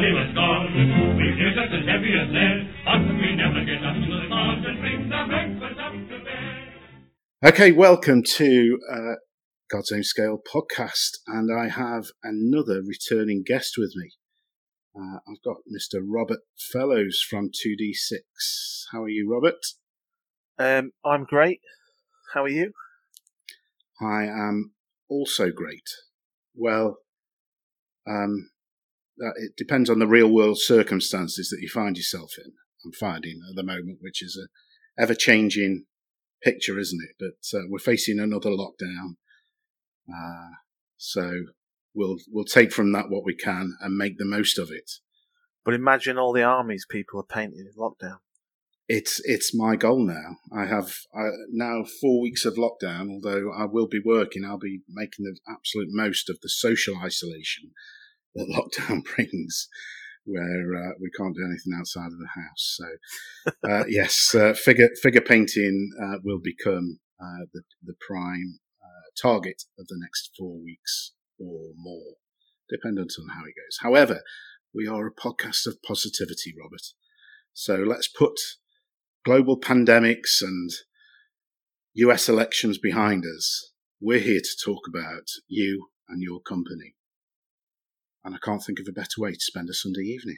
Charlie was gone. We feel just as heavy as lead, but we never get up to the stars and bring the breakfast up to bed. Okay, welcome to uh, God's Own Scale podcast, and I have another returning guest with me. Uh, I've got Mr. Robert Fellows from 2D6. How are you, Robert? Um, I'm great. How are you? I am also great. Well, um, that, it depends on the real world circumstances that you find yourself in. I'm finding at the moment, which is a ever changing picture, isn't it? But uh, we're facing another lockdown, uh, so we'll we'll take from that what we can and make the most of it. But imagine all the armies people are painting in lockdown. It's it's my goal now. I have uh, now four weeks of lockdown. Although I will be working, I'll be making the absolute most of the social isolation that lockdown brings, where uh, we can't do anything outside of the house. So uh, yes, uh, figure figure painting uh, will become uh, the the prime uh, target of the next four weeks or more, dependent on how it goes. However, we are a podcast of positivity, Robert. So let's put global pandemics and US elections behind us. We're here to talk about you and your company. And I can't think of a better way to spend a Sunday evening.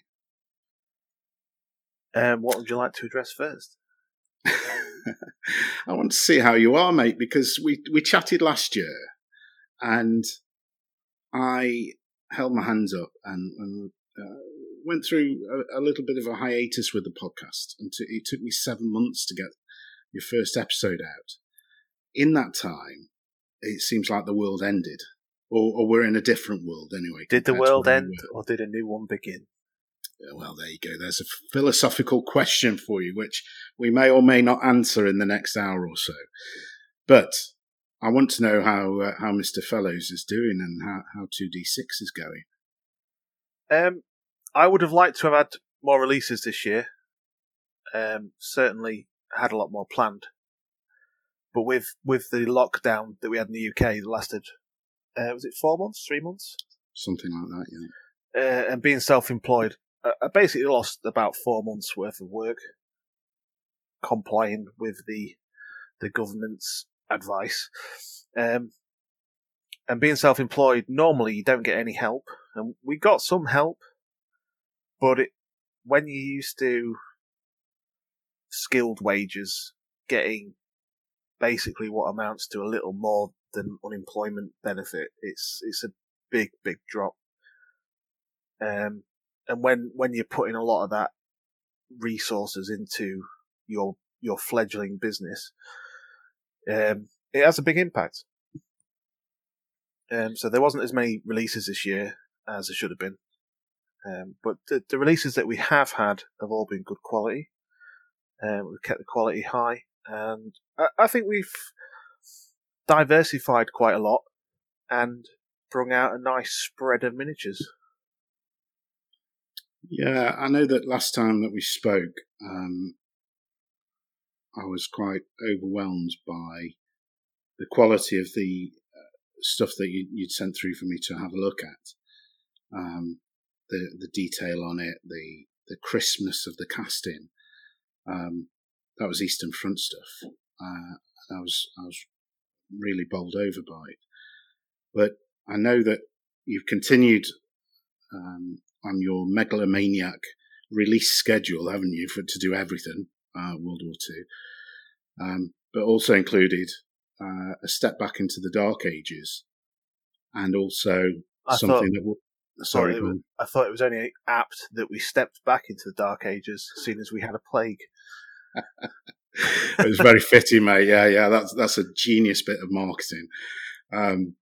Um, what would you like to address first? I want to see how you are, mate, because we, we chatted last year and I held my hands up and, and uh, went through a, a, little bit of a hiatus with the podcast. And to, it took me seven months to get your first episode out. In that time, it seems like the world ended, or, or we're in a different world anyway. Did the world end, or did a new one begin? Well, there you go. There's a philosophical question for you, which we may or may not answer in the next hour or so. But I want to know how uh, how Mr. Fellows is doing and how how two D six is going. Um, I would have liked to have had more releases this year. Um, certainly had a lot more planned, but with with the lockdown that we had in the UK that lasted, uh, was it four months, three months, something like that, yeah. Uh, and being self-employed, I basically lost about four months worth of work, complying with the the government's advice. Um, and being self-employed, normally you don't get any help, and we got some help, but it, when you're used to skilled wages getting basically what amounts to a little more than unemployment benefit, it's it's a big big drop. Um, and when when you're putting a lot of that resources into your your fledgling business, um, it has a big impact. Um, so there wasn't as many releases this year as there should have been. Um, but the, the, releases that we have had have all been good quality. Um, we've kept the quality high, and I, I, think we've diversified quite a lot and brought out a nice spread of miniatures. Yeah, I know that last time that we spoke, um, I was quite overwhelmed by the quality of the uh, stuff that you, would sent through for me to have a look at. Um, the the detail on it, the the crispness of the casting. Um, that was Eastern Front stuff. Uh, I was I was really bowled over by it. But I know that you've continued um, on your megalomaniac release schedule, haven't you, for to do everything uh, World War Two, um, but also included uh, a step back into the Dark Ages, and also I something thought, that will, Sorry, thought, it, I thought it was only apt that we stepped back into the Dark Ages, seeing as we had a plague. It was very fitting, mate. Yeah, yeah, that's that's a genius bit of marketing, um,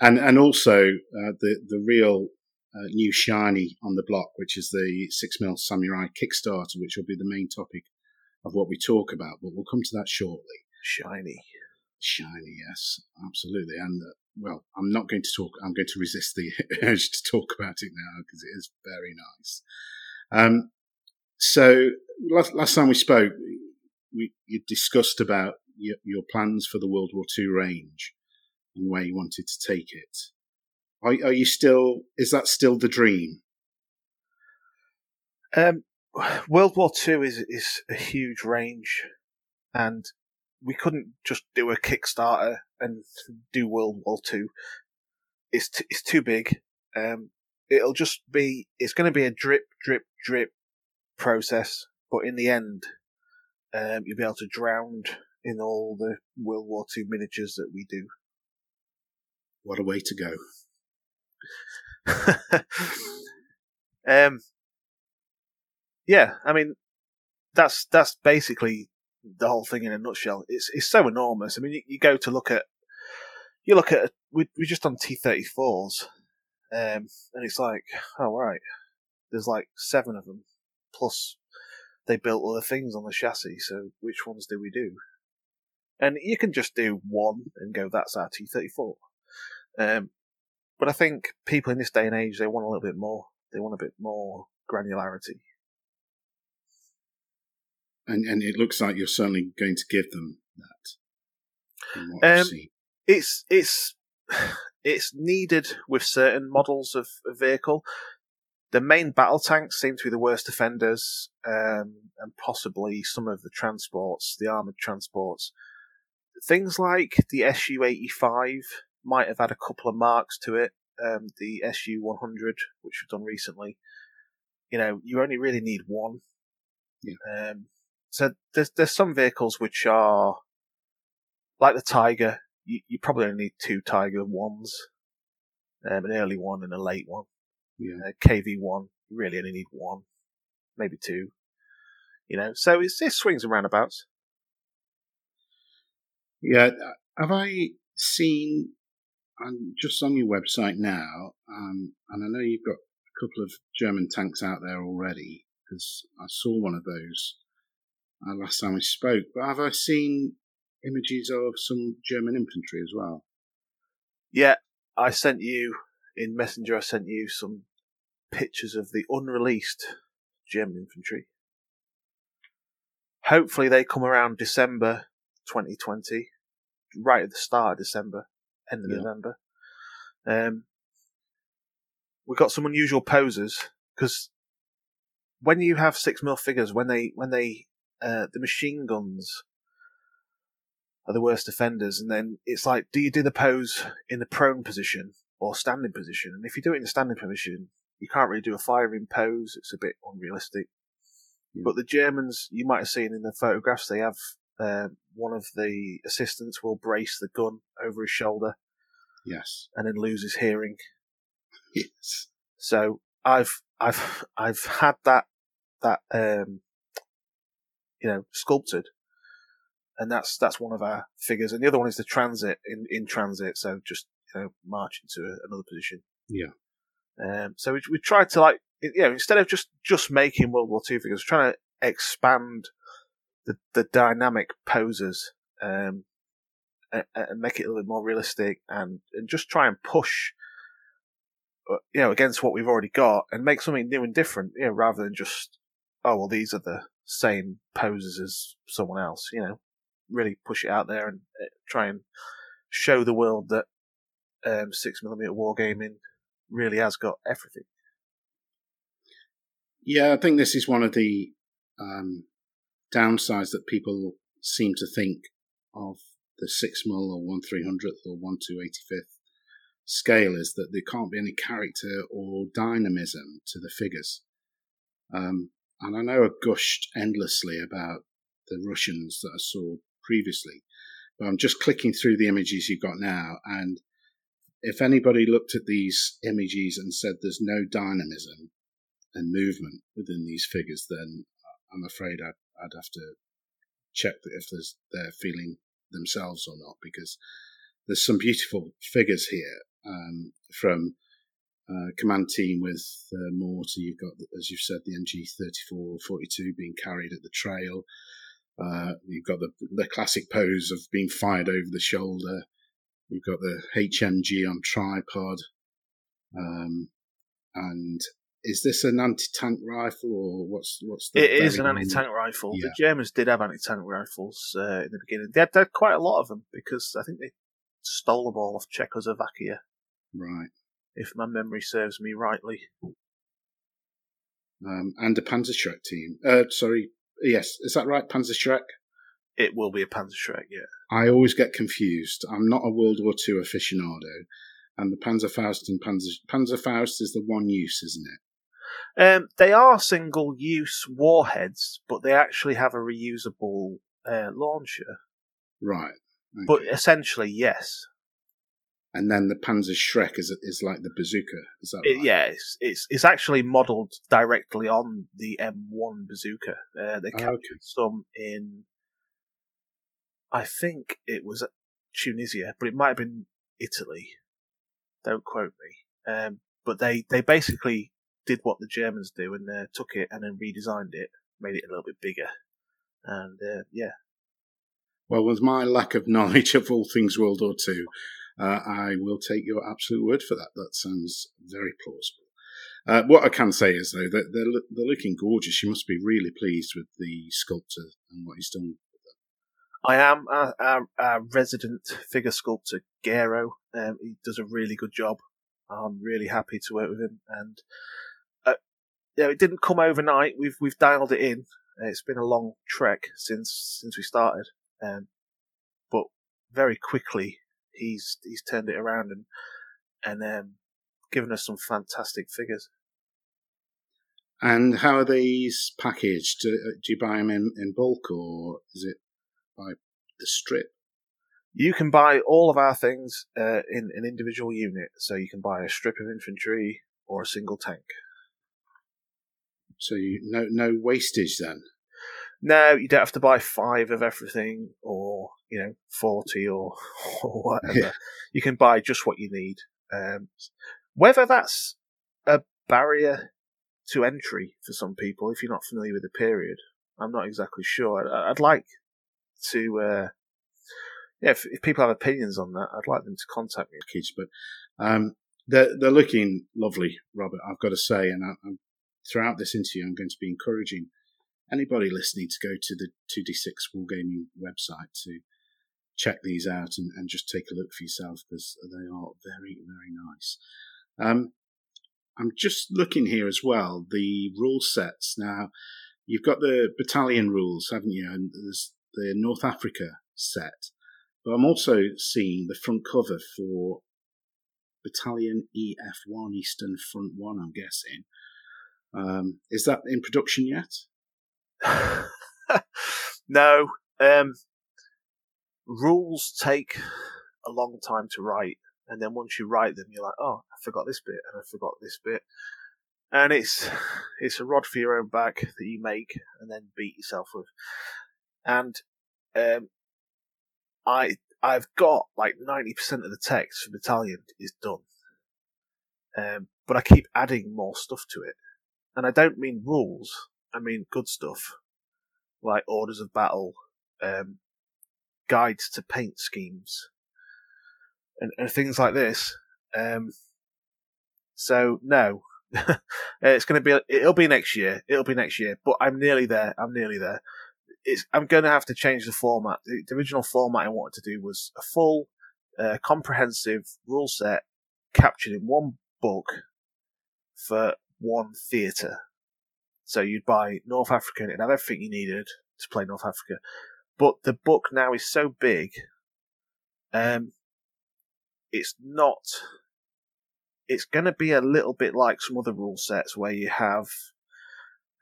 and and also uh, the the real uh, new shiny on the block, which is the six mil samurai Kickstarter, which will be the main topic of what we talk about. But we'll come to that shortly. Shiny, shiny, yes, absolutely, and uh, well, I'm not going to talk. I'm going to resist the urge to talk about it now because it is very nice. Um, so last, last time we spoke, we you discussed about your, your, plans for the World War II range and where you wanted to take it. Are, are you still? Is that still the dream? Um, World War Two is is a huge range, and we couldn't just do a Kickstarter and do World War Two. It's t- it's too big. Um, it'll just be it's going to be a drip, drip, drip process, but in the end, um, you'll be able to drown in all the World War Two miniatures that we do. What a way to go! um, yeah, I mean, that's that's basically the whole thing in a nutshell. It's it's so enormous. I mean, you, you go to look at you look at we we just on T thirty fours, um, and it's like, oh right, there's like seven of them, plus they built other things on the chassis. So which ones do we do? And you can just do one and go, that's our T thirty four. Um, but I think people in this day and age they want a little bit more. They want a bit more granularity and and it looks like you're certainly going to give them that. Um, it's it's it's needed with certain models of, of, vehicle. The main battle tanks seem to be the worst offenders, um, and possibly some of the transports, the armored transports. Things like the Su eighty five might have had a couple of marks to it. Um, the Su one hundred, which we've done recently, you know, you only really need one. Yeah. Um, so there's there's some vehicles which are like the Tiger. You, you probably only need two Tiger ones, um, an early one and a late one. Yeah. Uh, KV one, you really only need one, maybe two. You know, so it's, it swings and roundabouts. Yeah, have I seen? I'm just on your website now, um, and I know you've got a couple of German tanks out there already because I saw one of those uh, last time we spoke. But have I seen images of some German infantry as well? Yeah, I sent you in Messenger. I sent you some pictures of the unreleased German infantry. Hopefully, they come around December 2020, right at the start of December, end of yeah. November. Um, we've got some unusual poses because when you have six mil figures, when they when they uh, the machine guns are the worst offenders. And then it's like, do you do the pose in the prone position or standing position? And if you do it in the standing position, you can't really do a firing pose. It's a bit unrealistic. Yeah. But the Germans, you might have seen in the photographs, they have uh, one of the assistants will brace the gun over his shoulder. Yes. And then lose his hearing. Yes. So I've I've I've had that that um, you know, sculpted. And that's that's one of our figures, and the other one is the transit in, in transit, so just march into another position. Yeah. Um, so we, we tried to like you know instead of just just making World War Two figures, trying to expand the the dynamic poses um, and, and, make it a little bit more realistic, and and just try and push uh, you know against what we've already got and make something new and different, you know, rather than just oh well these are the same poses as someone else. You know, really push it out there and uh, try and show the world that um, six millimeter wargaming really has got everything. Yeah, I think this is one of the um, downsides that people seem to think of the six mil or one three hundredth or one two eighty fifth scale is that there can't be any character or dynamism to the figures. Um, and I know I gushed endlessly about the Russians that I saw previously, but I'm just clicking through the images you've got now. And if anybody looked at these images and said there's no dynamism and movement within these figures, then I'm afraid I'd, I'd have to check if there's, they're feeling themselves or not, because there's some beautiful figures here um, from uh, command team with uh, Mortar. You've got, as you've said, the MG 34 42 being carried at the trail. Uh, you've got the, the classic pose of being fired over the shoulder. You've got the HMG on tripod. Um, and is this an anti-tank rifle or what's what's the? It is an anti-tank rifle. Yeah. The Germans did have anti-tank rifles uh, in the beginning. They had, they had, quite a lot of them because I think they stole them all off Czechoslovakia. Right if my memory serves me rightly. um, and a Panzerschreck team. Uh, sorry, yes, is that right? Panzerschreck. It will be a Panzerschreck, yeah. I always get confused. I'm not a World War II aficionado, and the Panzerfaust and Panzer Panzerfaust is the one use, isn't it? Um, they are single use warheads, but they actually have a reusable uh, launcher. Right. Okay. But essentially, yes. and then the Panzerschreck is is like the bazooka. Is that It, right? yeah, it's, it's it's actually modelled directly on the M1 bazooka. Uh, they Oh, captured okay. some in, I think it was Tunisia, but it might have been Italy. Don't quote me. Um, but they, they basically did what the Germans do and uh, took it and then redesigned it, made it a little bit bigger, and uh, yeah, Well, with my lack of knowledge of all things World War II, uh, I will take your absolute word for that. That sounds very plausible. Uh, what I can say is, though, that they're, they're looking gorgeous. You must be really pleased with the sculptor and what he's done. I am our resident figure sculptor, Gero. Um, he does a really good job. I'm really happy to work with him, and uh, yeah, it didn't come overnight. We've we've dialed it in. Uh, It's been a long trek since since we started, um, but very quickly he's he's turned it around and and um, given us some fantastic figures. And how are these packaged? Do, do you buy them in, in bulk or is it by the strip? You can buy all of our things uh, in an individual unit, so you can buy a strip of infantry or a single tank. So you, no no wastage then. No, you don't have to buy five of everything or, you know, 40 or, or whatever. Yeah. You can buy just what you need. Um, whether that's a barrier to entry for some people, if you're not familiar with the period, I'm not exactly sure. I- I'd like to, uh, yeah, if, if people have opinions on that, I'd like them to contact me. package, but um, they're they're looking lovely, Robert. I've got to say, and I, I'm, throughout this interview, I'm going to be encouraging anybody listening to go to the 2D6 Wargaming website to check these out and, and just take a look for yourself because they are very very nice. Um, I'm just looking here as well the rule sets. Now you've got the battalion rules, haven't you? And there's the North Africa set. But I'm also seeing the front cover for Battalion EF1 Eastern Front 1, I'm guessing. Um, is that in production yet? no, um, rules take a long time to write, and then once you write them, you're like, oh, I forgot this bit, and I forgot this bit, and it's it's a rod for your own back that you make and then beat yourself with, and um, I I've got like ninety percent of the text for Battalion is done, um, but I keep adding more stuff to it, and I don't mean rules. I mean good stuff like orders of battle, um, guides to paint schemes, and, and things like this. Um, so no, it's going to be. It'll be next year. It'll be next year. But I'm nearly there. I'm nearly there. I'm going to have to change the format. The, the original format I wanted to do was a full, uh, comprehensive rule set captured in one book for one theatre. So you'd buy North Africa and it'd have everything you needed to play North Africa. But the book now is so big, um, it's not, it's going to be a little bit like some other rule sets where you have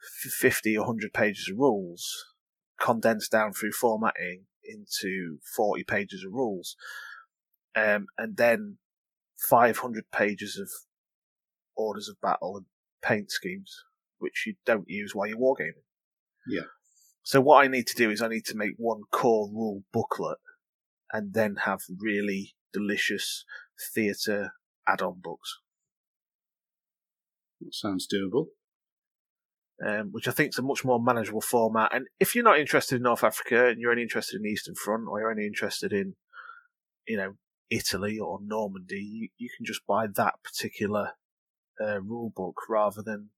50 or 100 pages of rules condensed down through formatting into 40 pages of rules. Um, and then 500 pages of orders of battle and paint schemes which you don't use while you're wargaming. Yeah. So what I need to do is I need to make one core rule booklet and then have really delicious theatre add-on books, That sounds doable. Um, which I think is a much more manageable format. And if you're not interested in North Africa and you're only interested in the Eastern Front or you're only interested in, you know, Italy or Normandy, you, you can just buy that particular uh, rule book rather than,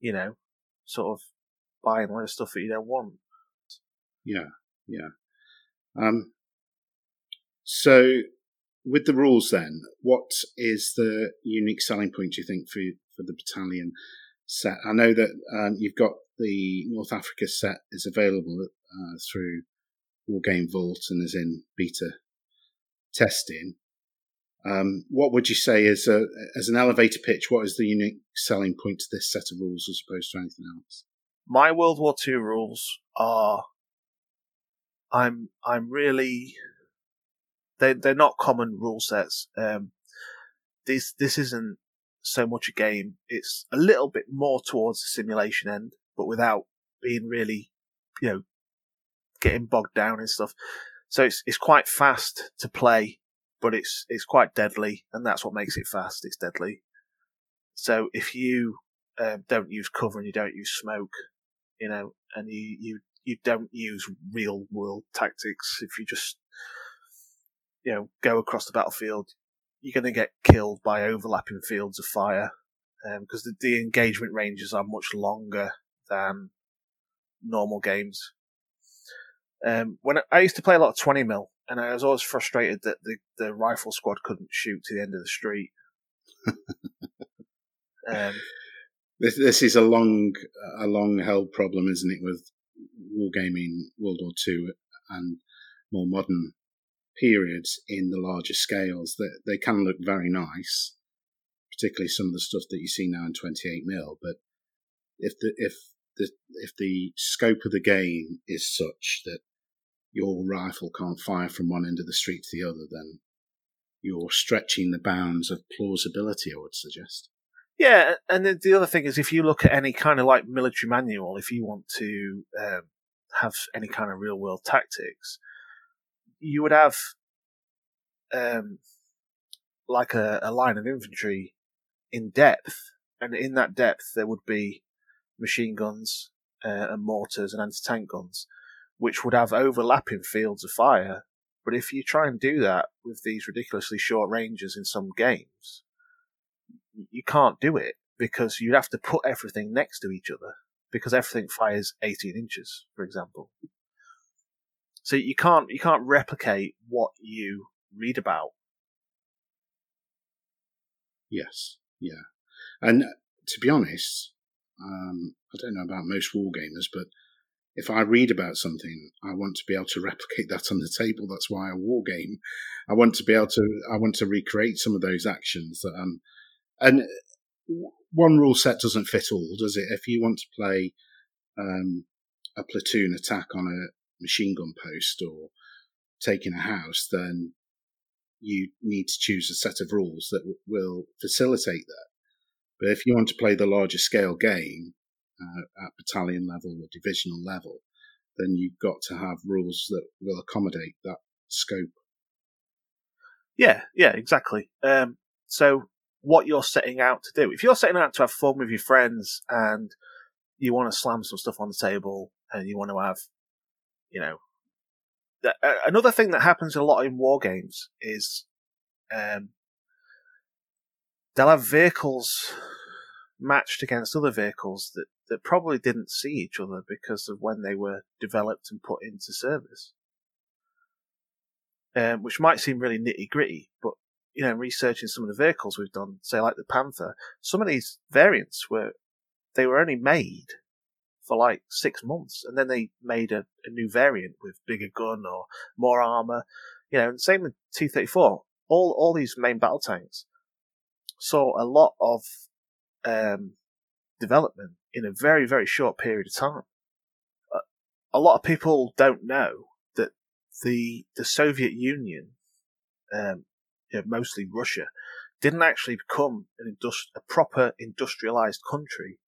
you know, sort of buying a lot of stuff that you don't want. Yeah, yeah. Um, so, with the rules, then, what is the unique selling point do you think for for the battalion set. I know that um, you've got the North Africa set is available uh, through Wargame Vault and is in beta testing. Um, what would you say is a, as an elevator pitch? What is the unique selling point to this set of rules as opposed to anything else? My World War II rules are. I'm I'm really. They they're not common rule sets. Um, this this isn't so much a game. It's a little bit more towards the simulation end, but without being really, you know, getting bogged down and stuff. So it's it's quite fast to play, but it's it's quite deadly, and that's what makes it fast. It's deadly. So if you um, don't use cover and you don't use smoke, you know, and you you you don't use real world tactics, if you just you know go across the battlefield, you're going to get killed by overlapping fields of fire because um, the, the engagement ranges are much longer than normal games. Um, when I, I, used to play a lot of 20 mil, and I was always frustrated that the, the rifle squad couldn't shoot to the end of the street. um, this, this is a long, a long held problem, isn't it, with wargaming World War II and more modern periods in the larger scales that they can look very nice, particularly some of the stuff that you see now in 28 mil. But if the if the if the scope of the game is such that your rifle can't fire from one end of the street to the other, then you're stretching the bounds of plausibility. I would suggest. Yeah, and the other thing is, if you look at any kind of like military manual, if you want to um, have any kind of real world tactics, you would have um, like a, a line of infantry in depth, and in that depth there would be machine guns uh, and mortars and anti-tank guns, which would have overlapping fields of fire. But if you try and do that with these ridiculously short ranges in some games, you can't do it because you'd have to put everything next to each other because everything fires 18 inches, for example. So you can't you can't replicate what you read about. Yes, yeah, and to be honest, um, I don't know about most war gamers, but if I read about something, I want to be able to replicate that on the table. That's why I war game. I want to be able to. I want to recreate some of those actions. That, um, and one rule set doesn't fit all, does it? If you want to play um, a platoon attack on a machine gun post or taking a house, then you need to choose a set of rules that w- will facilitate that. But if you want to play the larger scale game uh, at battalion level or divisional level, then you've got to have rules that will accommodate that scope. Yeah, yeah, exactly. Um, so, what you're setting out to do, if you're setting out to have fun with your friends and you want to slam some stuff on the table and you want to have you know, uh, another thing that happens a lot in war games is um, they'll have vehicles matched against other vehicles that, that probably didn't see each other because of when they were developed and put into service. Um, which might seem really nitty gritty, but you know, researching some of the vehicles we've done, say like the Panther, some of these variants were they were only made for like six months, and then they made a, a new variant with bigger gun or more armor. You know, and same with T thirty four. All all these main battle tanks saw a lot of um, development in a very very short period of time. Uh, a lot of people don't know that the the Soviet Union, um, you know, mostly Russia, didn't actually become an industri- a proper industrialized country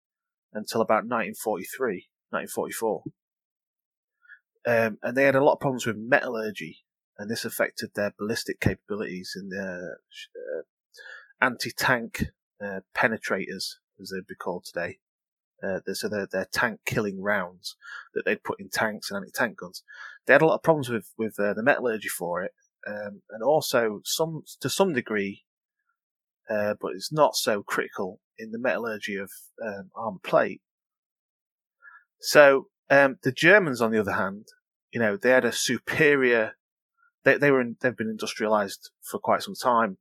until about 1943, 1944. Um, and they had a lot of problems with metallurgy, and this affected their ballistic capabilities and their uh, anti-tank uh, penetrators, as they'd be called today. Uh, so they're, they're tank killing rounds that they'd put in tanks and anti-tank guns. They had a lot of problems with with uh, the metallurgy for it, um, and also some to some degree, uh, but it's not so critical in the metallurgy of um, armor plate. So um, the Germans, on the other hand, you know, they had a superior. They they were in, they've been industrialized for quite some time,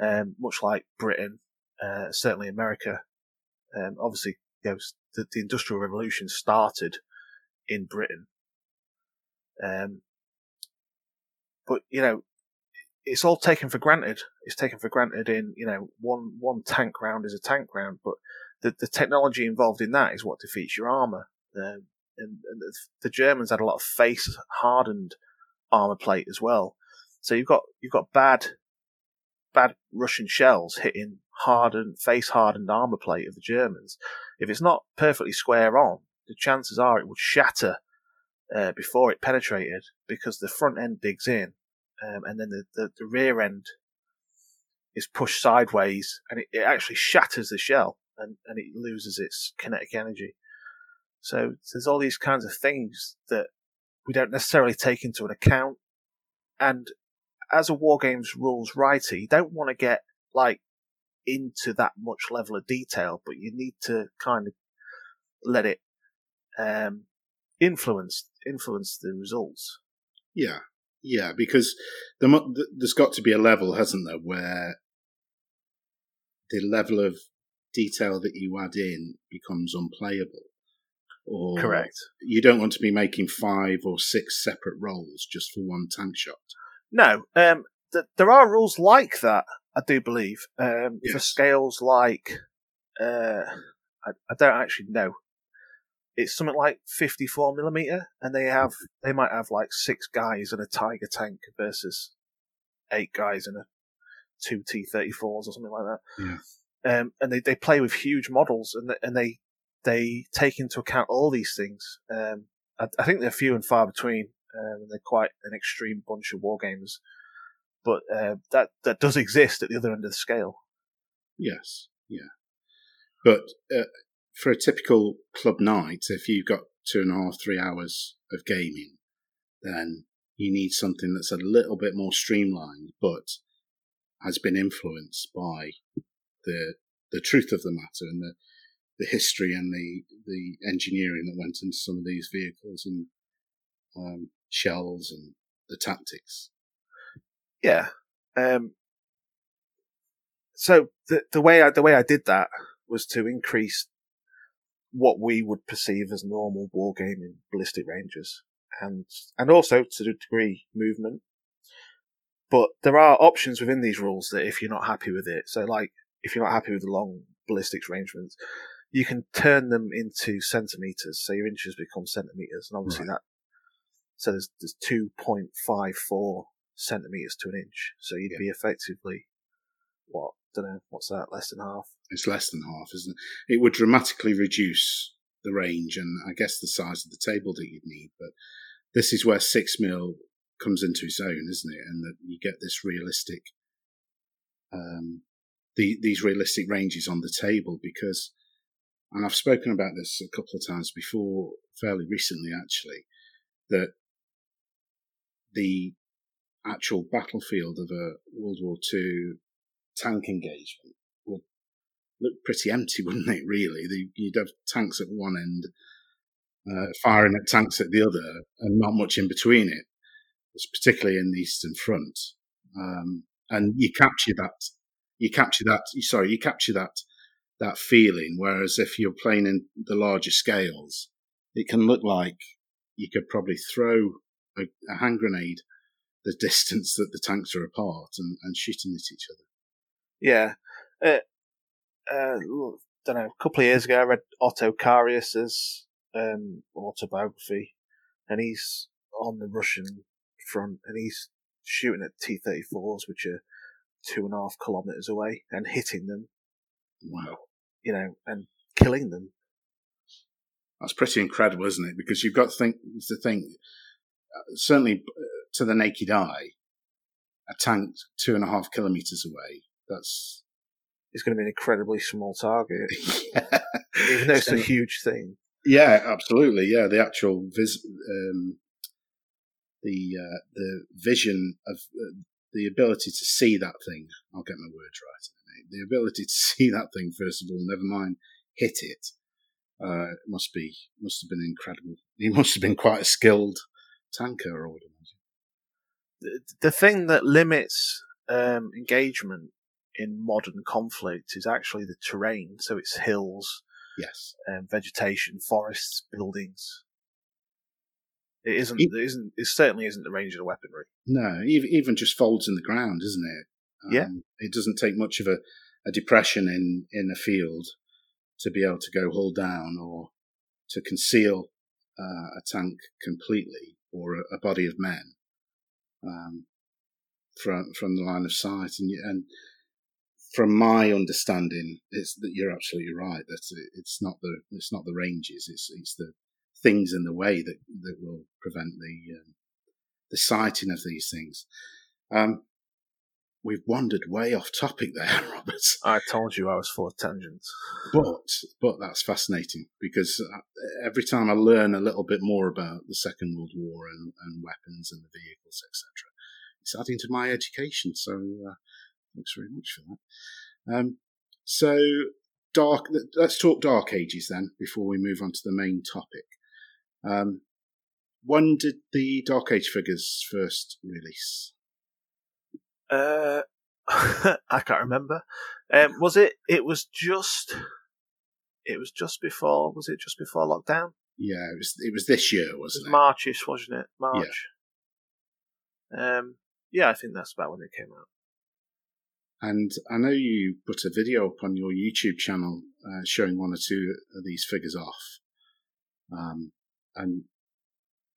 um, much like Britain, uh, certainly America. Um, obviously, you know, the, the Industrial Revolution started in Britain. Um, but you know, it's all taken for granted. It's taken for granted in you know one one tank round is a tank round, but the the technology involved in that is what defeats your armor. Um, and, and the, the Germans had a lot of face hardened armor plate as well. So you've got you've got bad bad Russian shells hitting hardened face hardened armor plate of the Germans. If it's not perfectly square on, the chances are it would shatter uh, before it penetrated because the front end digs in, um, and then the, the, the, rear end is pushed sideways, and it, it actually shatters the shell and, and it loses its kinetic energy. So there's all these kinds of things that we don't necessarily take into an account. And as a war games rules writer, you don't want to get like into that much level of detail, but you need to kind of let it um, influence influence the results. Yeah, yeah, because the, there's got to be a level, hasn't there, where the level of detail that you add in becomes unplayable. Or Correct. You don't want to be making five or six separate rolls just for one tank shot. No, um, th- there are rules like that. I do believe um, Yes. for scales like uh, I, I don't actually know. It's something like 54 millimeter, and they have they might have like six guys in a Tiger tank versus eight guys in a two T34s or something like that. Yeah. Um, and they, they play with huge models, and they, and they they take into account all these things. Um, I, I think they're few and far between, um, and they're quite an extreme bunch of war games. But uh, that that does exist at the other end of the scale. Yes, yeah. But uh, for a typical club night, if you've got two and a half, three hours of gaming, then you need something that's a little bit more streamlined, but has been influenced by the the truth of the matter and the the history and the the engineering that went into some of these vehicles and um, shells and the tactics. Yeah. Um, so the the way I the way I did that was to increase what we would perceive as normal wargaming ballistic ranges, and and also to a degree movement. But there are options within these rules that if you're not happy with it, so like if you're not happy with the long ballistics arrangements, you can turn them into centimeters. So your inches become centimeters, and obviously that. So there's there's two point five four centimeters to an inch. So you'd Yeah. be effectively what don't know what's that less than half. It's less than half, isn't it? It would dramatically reduce the range and I guess the size of the table that you'd need. But this is where six mil comes into its own, isn't it? And that you get this realistic, um, the, these realistic ranges on the table because, and I've spoken about this a couple of times before, fairly recently actually, that the actual battlefield of a World War II tank engagement would look pretty empty, wouldn't it? Really, you'd have tanks at one end, uh, firing at tanks at the other, and not much in between it. It's particularly in the Eastern Front, um, and you capture that. You capture that. Sorry, you capture that that feeling. Whereas if you're playing in the larger scales, it can look like you could probably throw a, a hand grenade the distance that the tanks are apart and, and shooting at each other. Yeah. Uh, uh, don't know. A couple of years ago, I read Otto Carius's um, autobiography, and he's on the Russian front, and he's shooting at T-34s, which are two and a half kilometers away, and hitting them, Wow. you know, and killing them. That's pretty incredible, isn't it? Because you've got to think, to think, uh, certainly uh, to the naked eye, a tank two and a half kilometers away, that's, It's going to be an incredibly small target, yeah. even though it's a huge thing. Yeah, absolutely. Yeah, the actual vis- um, the uh, the vision of uh, the ability to see that thing. I'll get my words right. in a minute. The ability to see that thing first of all, never mind hit it. Uh, it must be must have been incredible. He must have been quite a skilled tanker, I would imagine. the, the thing that limits um, engagement in modern conflict is actually the terrain. So it's hills, Yes. um, vegetation, forests, buildings. It isn't. It- It isn't. It certainly isn't the range of the weaponry. No, even, even just folds in the ground, isn't it? Yeah. It doesn't take much of a, a depression in, in a field to be able to go hull down or to conceal uh, a tank completely or a, a body of men um, from from the line of sight. And, and from my understanding, it's that you're absolutely right. That it's not the it's not the ranges. It's it's the things in the way that that will prevent the um, the sighting of these things. Um, we've wandered way off topic there, Robert. I told you I was full of tangents. But but that's fascinating because uh, every time I learn a little bit more about the Second World War and, and weapons and the vehicles, etc., it's adding to my education. So uh, thanks very much for that. Um, so dark. Let's talk Dark Ages then before we move on to the main topic. Um, when did the Dark Age figures first release? Uh, I can't remember. Um, was it? It was just. It was just before. Was it just before lockdown? Yeah, it was. It was this year, It was wasn't it? Marchish, wasn't it? March. Um. Yeah, I think that's about when it came out. And I know you put a video up on your YouTube channel uh, showing one or two of these figures off. Um, and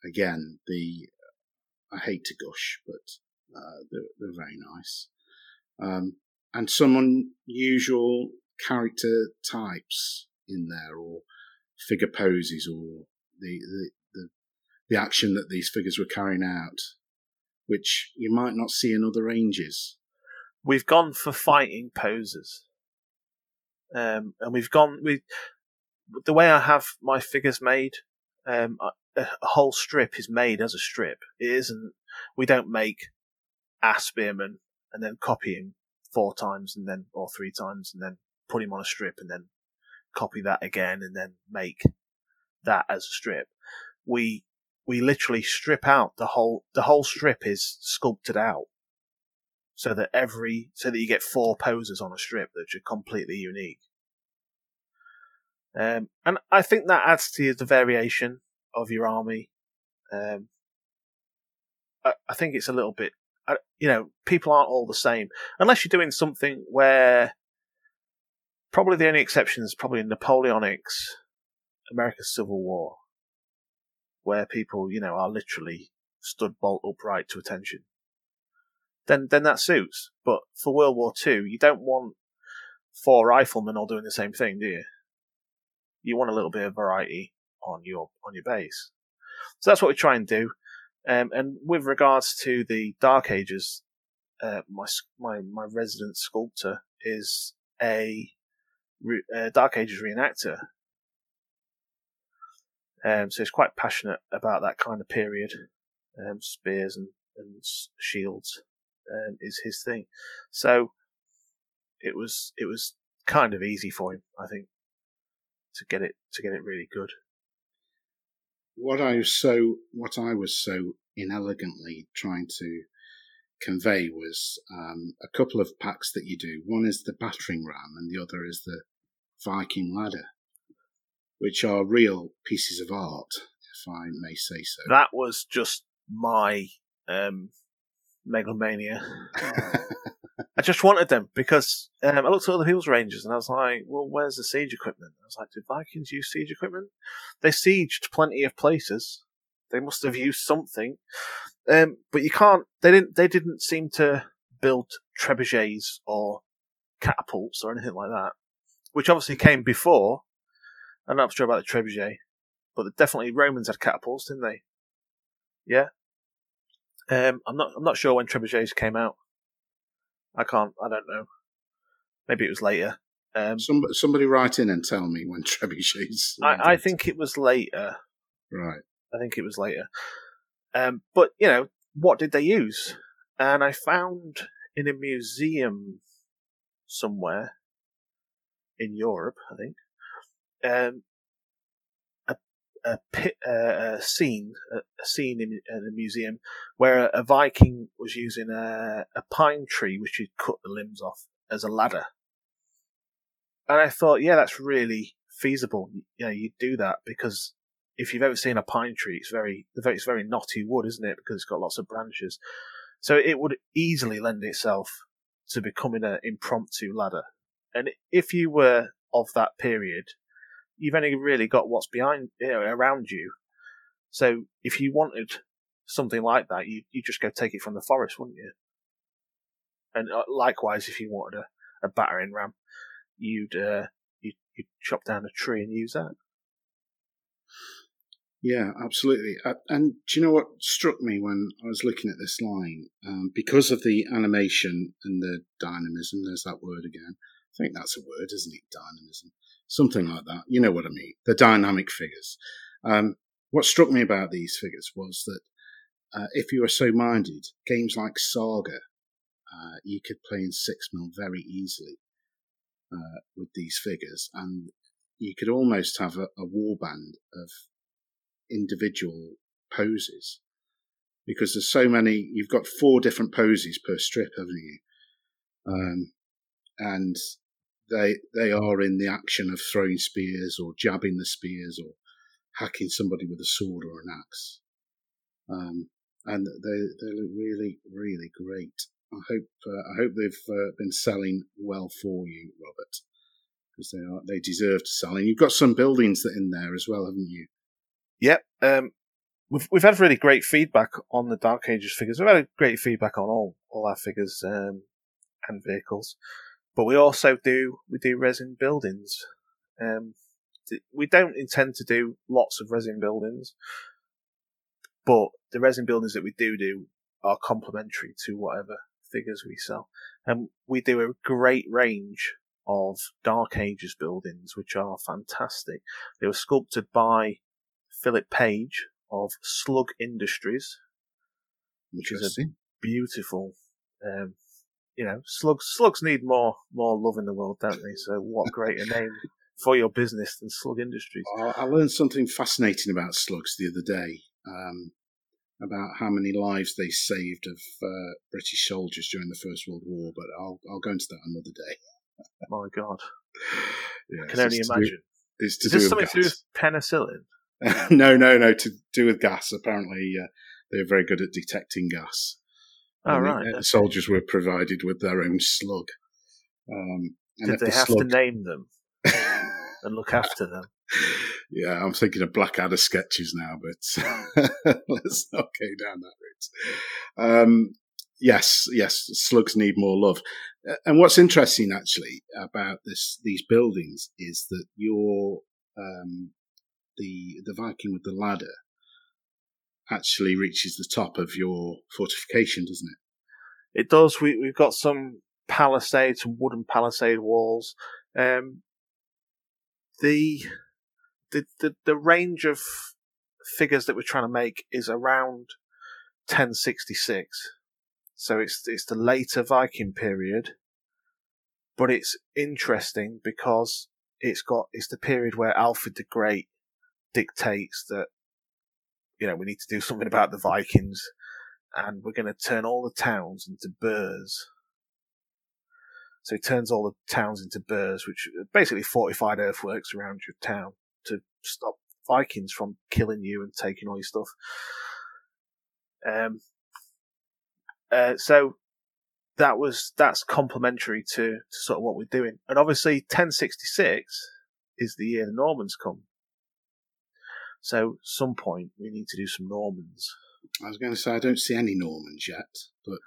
again, the I hate to gush, but uh, they're, they're very nice. Um, and some unusual character types in there, or figure poses, or the the, the the action that these figures were carrying out, which you might not see in other ranges. We've gone for fighting poses. Um, and we've gone with the way I have my figures made. Um, a, a whole strip is made as a strip. It isn't. We don't make a spearman and then copy him four times and then or three times and then put him on a strip and then copy that again and then make that as a strip. We we literally strip out the whole the whole strip is sculpted out so that every so that you get four poses on a strip that are completely unique. Um, and I think that adds to the variation of your army. Um, I, I think it's a little bit, I, you know, people aren't all the same unless you're doing something where probably the only exception is probably Napoleonic's America's Civil War, where people, you know, are literally stood bolt upright to attention. Then, then that suits. But for World War Two, you don't want four riflemen all doing the same thing, do you? You want a little bit of variety on your on your base. So that's what we try and do. Um, and with regards to the Dark Ages, uh, my my my resident sculptor is a, re- a Dark Ages reenactor. Um, so he's quite passionate about that kind of period. Um, spears and, and shields um, is his thing. So it was it was kind of easy for him, I think, to get it to get it really good. what I was so what I was so inelegantly trying to convey was um, a couple of packs that you do. One is the battering ram, and the other is the Viking ladder, which are real pieces of art, if I may say so. That was just my um, megalomania. I just wanted them because um, I looked at other people's ranges and I was like, well, where's the siege equipment? I was like, did Vikings use siege equipment? They sieged plenty of places. They must have used something. Um, but you can't, they didn't, they didn't seem to build trebuchets or catapults or anything like that, which obviously came before. I'm not sure about the trebuchet, but definitely Romans had catapults, didn't they? Yeah. Um, I'm not, I'm not sure when trebuchets came out. I can't. I don't know. Maybe it was later. Um, Somebody, somebody write in and tell me when trebuchets. I, I think it was later. right. I think it was later. Um, but you know, what did they use? And I found in a museum somewhere in Europe, I think, um, a pit, uh, a scene, a, a scene in, in a museum where a, a Viking was using a, a pine tree which he'd cut the limbs off as a ladder. And I thought, yeah, that's really feasible, you know, you do that because if you've ever seen a pine tree, it's very, it's very knotty wood, isn't it? Because it's got lots of branches. So it would easily lend itself to becoming an impromptu ladder. And if you were of that period, you've only really got what's behind, you know, around you. So if you wanted something like that, you you just go take it from the forest, wouldn't you? And uh, likewise, if you wanted a, a battering ram, you'd uh, you'd, you'd chop down a tree and use that. Yeah, absolutely. Uh, and do you know what struck me when I was looking at this line? Um, because of the animation and the dynamism, there's that word again. I think that's a word, isn't it? Dynamism. Something like that. You know what I mean. The dynamic figures. Um, what struck me about these figures was that uh, if you were so minded, games like Saga, uh, you could play in six mil very easily uh, with these figures, and you could almost have a, a warband of individual poses because there's so many. You've got four different poses per strip, haven't you? Um, and they they are in the action of throwing spears or jabbing the spears or hacking somebody with a sword or an axe. Um, and they they look really really great. I hope uh, I hope they've uh, been selling well for you, Robert, because they are they deserve to sell. And you've got some buildings that in there as well, haven't you? Yep. Um, we've we've had really great feedback on the Dark Ages figures. We've had great feedback on all all our figures um, and vehicles, but we also do we do resin buildings. Um, we don't intend to do lots of resin buildings, but the resin buildings that we do do are complementary to whatever figures we sell. And we do a great range of Dark Ages buildings, which are fantastic. They were sculpted by Philip Page of Slug Industries, which is a beautiful, um, you know, slugs. Slugs need more more love in the world, don't they? So, what greater name for your business than Slug Industries? I learned something fascinating about slugs the other day. Um, about how many lives they saved of uh, British soldiers during the First World War, but I'll I'll go into that another day. My God, yeah, I can only imagine. Do, it's to Is do this something gas. to do with penicillin? no, no, no. To do with gas. Apparently, uh, they're very good at detecting gas. Oh, And the, right. uh, okay. soldiers were provided with their own slug. Um, and Did they the have slug... to name them and look after them? yeah, I'm thinking of Blackadder sketches now, but let's not go down that route. Um, yes, yes, slugs need more love. Uh, And what's interesting actually about this these buildings is that your um, the the Viking with the ladder actually reaches the top of your fortification, doesn't it? It does. We we've got some palisades, some wooden palisade walls. Um, the, the the the range of figures that we're trying to make is around 1066. So it's it's the later Viking period, but it's interesting because it's got it's the period where Alfred the Great dictates that you know we need to do something about the Vikings and we're going to turn all the towns into burhs. So he turns all the towns into burhs, which are basically fortified earthworks around your town to stop Vikings from killing you and taking all your stuff. Um, uh, so that was that's complementary to, to sort of what we're doing, and obviously 1066 is the year the Normans come. So some point we need to do some Normans. I was going to say I don't see any Normans yet, but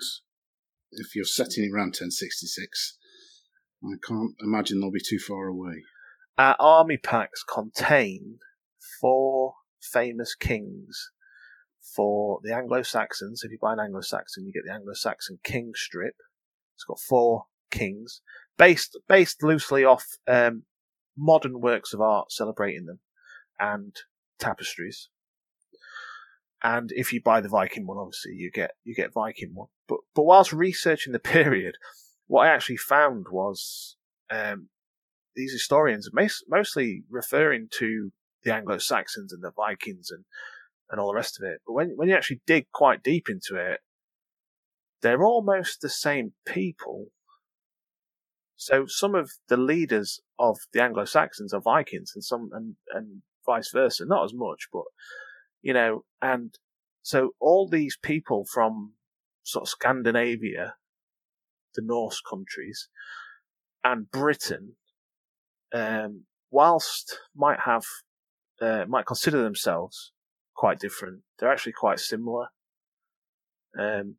if you're setting it around 1066, I can't imagine they'll be too far away. Our army packs contain four famous kings for the Anglo Saxons. If you buy an Anglo Saxon, you get the Anglo Saxon king strip. It's got four kings, based based loosely off um, modern works of art celebrating them, and tapestries. And if you buy the Viking one, obviously you get you get Viking one. But but whilst researching the period, what I actually found was um, these historians mostly referring to the Anglo Saxons and the Vikings and, and all the rest of it. But when when you actually dig quite deep into it, they're almost the same people. So some of the leaders of the Anglo Saxons are Vikings, and some and and vice versa. Not as much, but you know, and so all these people from sort of Scandinavia, the Norse countries, and Britain, um, whilst might have uh, might consider themselves quite different, they're actually quite similar um,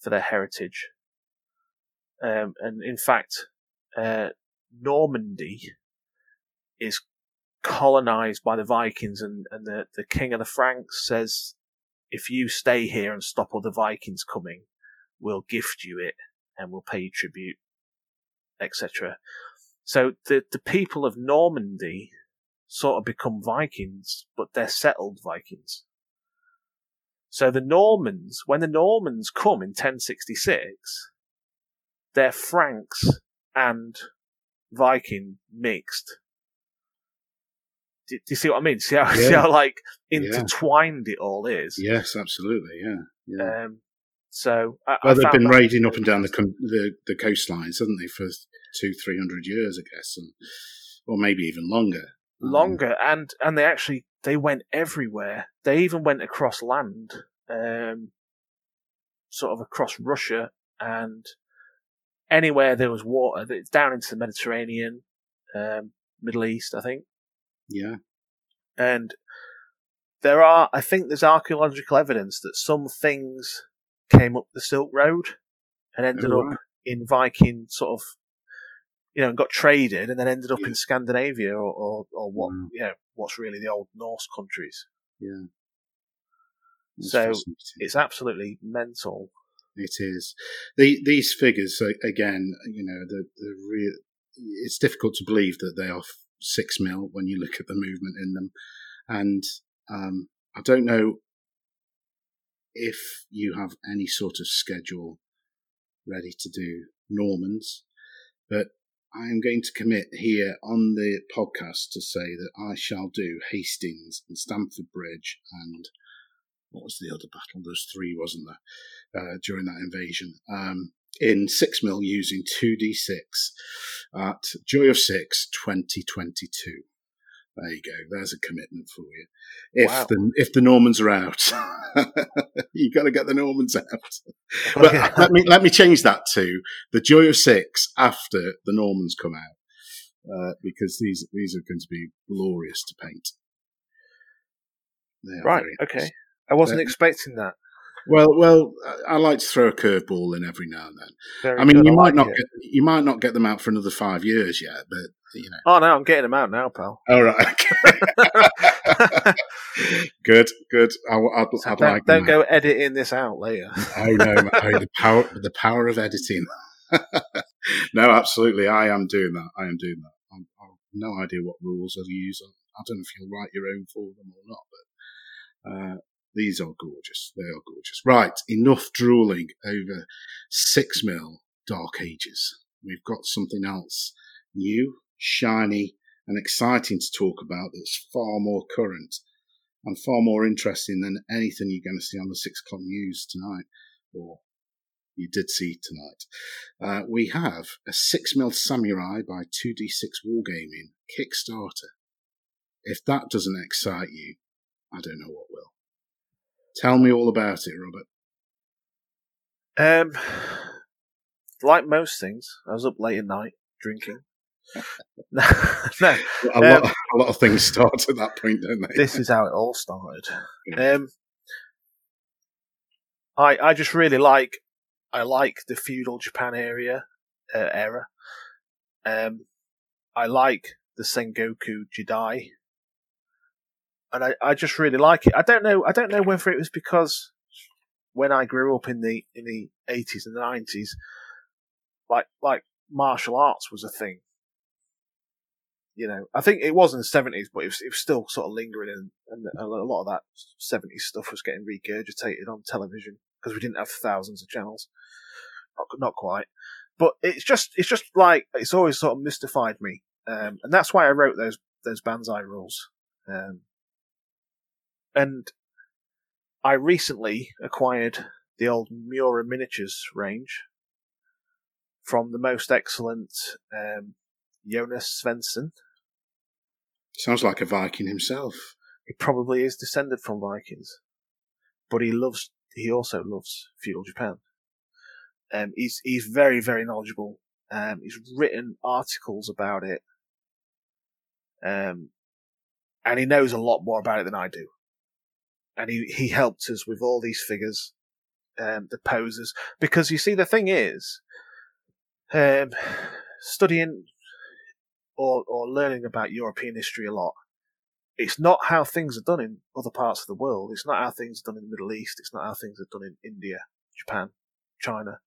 for their heritage. Um, and in fact, uh, Normandy is colonized by the Vikings, and, and the, the king of the Franks says, if you stay here and stop all the Vikings coming, we'll gift you it and we'll pay you tribute, etc. So the, the people of Normandy sort of become Vikings, but they're settled Vikings. So the Normans, when the Normans come in 1066, they're Franks and Viking mixed. Do, do you see what I mean? See how, yeah. see how like intertwined yeah. it all is? Yes, absolutely. Yeah. yeah. Um, so I, well, I they've been raiding up and down the, the the coastlines, haven't they, for two, three hundred years, I guess, and or maybe even longer. Um, longer, um, and and they actually they went everywhere. They even went across land, um, sort of across Russia and anywhere there was water, down into the Mediterranean, um, Middle East, I think. Yeah. And there are, I think there's archaeological evidence that some things came up the Silk Road and ended oh, right. up in Viking sort of, you know, got traded and then ended up yeah. in Scandinavia or, or, or what, mm. you know, what's really the old Norse countries. Yeah. That's so it's absolutely mental. It is. The, these figures, again, you know, the, the real, it's difficult to believe that they are six mil when you look at the movement in them. And um, I don't know if you have any sort of schedule ready to do Normans, but I am going to commit here on the podcast to say that I shall do Hastings and Stamford Bridge and what was the other battle? There's three, wasn't there, uh, during that invasion? Um, in 6 mil using 2d6 at Joy of 6 2022. There you go. There's a commitment for you. If wow. the if the Normans are out, you've got to get the Normans out. But let me let me change that to the Joy of Six after the Normans come out, uh, because these these are going to be glorious to paint. Right. Okay. I wasn't uh, expecting that. Well, well, I like to throw a curveball in every now and then. Very I mean, good. you I might like not it. get you might not get them out for another five years yet, but you know. Oh no, I'm getting them out now, pal. All right. Okay. good, good. I, I'd don't, like. Don't go editing this out later. oh no, oh, the power, the power of editing. no, absolutely, I am doing that. I am doing that. i I've no idea what rules I'll use. I don't know if you'll write your own for them or not, but uh, these are gorgeous. They are gorgeous. Right, enough drooling over six mil Dark Ages. We've got something else new, shiny, and exciting to talk about that's far more current and far more interesting than anything you're going to see on the six o'clock news tonight, or you did see tonight. Uh, we have a six mil samurai by 2d6 wargaming Kickstarter. If that doesn't excite you, I don't know what will. Tell me all about it, Robert. Um, like most things, I was up late at night drinking. no, no. A, um, lot, a lot of things start at that point, don't they? this is how it all started. Yeah. Um, I I just really like I like the feudal Japan area uh, era. Um, I like the Sengoku Jidai and I, I just really like it. I don't know. I don't know whether it was because when I grew up in the in the eighties and nineties, like like martial arts was a thing. You know, I think it was in the seventies, but it was, it was still sort of lingering, and, and a lot of that seventies stuff was getting regurgitated on television because we didn't have thousands of channels. Not, not quite, but it's just it's just like it's always sort of mystified me, um, and that's why I wrote those those Banzai rules. Um, and I recently acquired the old Miura miniatures range from the most excellent um, Jonas Svensson. Sounds like a Viking himself. He probably is descended from Vikings, but he loves. He also loves feudal Japan. Um, he's he's very very knowledgeable. Um, he's written articles about it. Um, and he knows a lot more about it than I do. And he he helped us with all these figures, um, the poses, because you see the thing is, um, studying or or learning about European history a lot it's not how things are done in other parts of the world. It's not how things are done in the Middle East. It's not how things are done in India, Japan, China.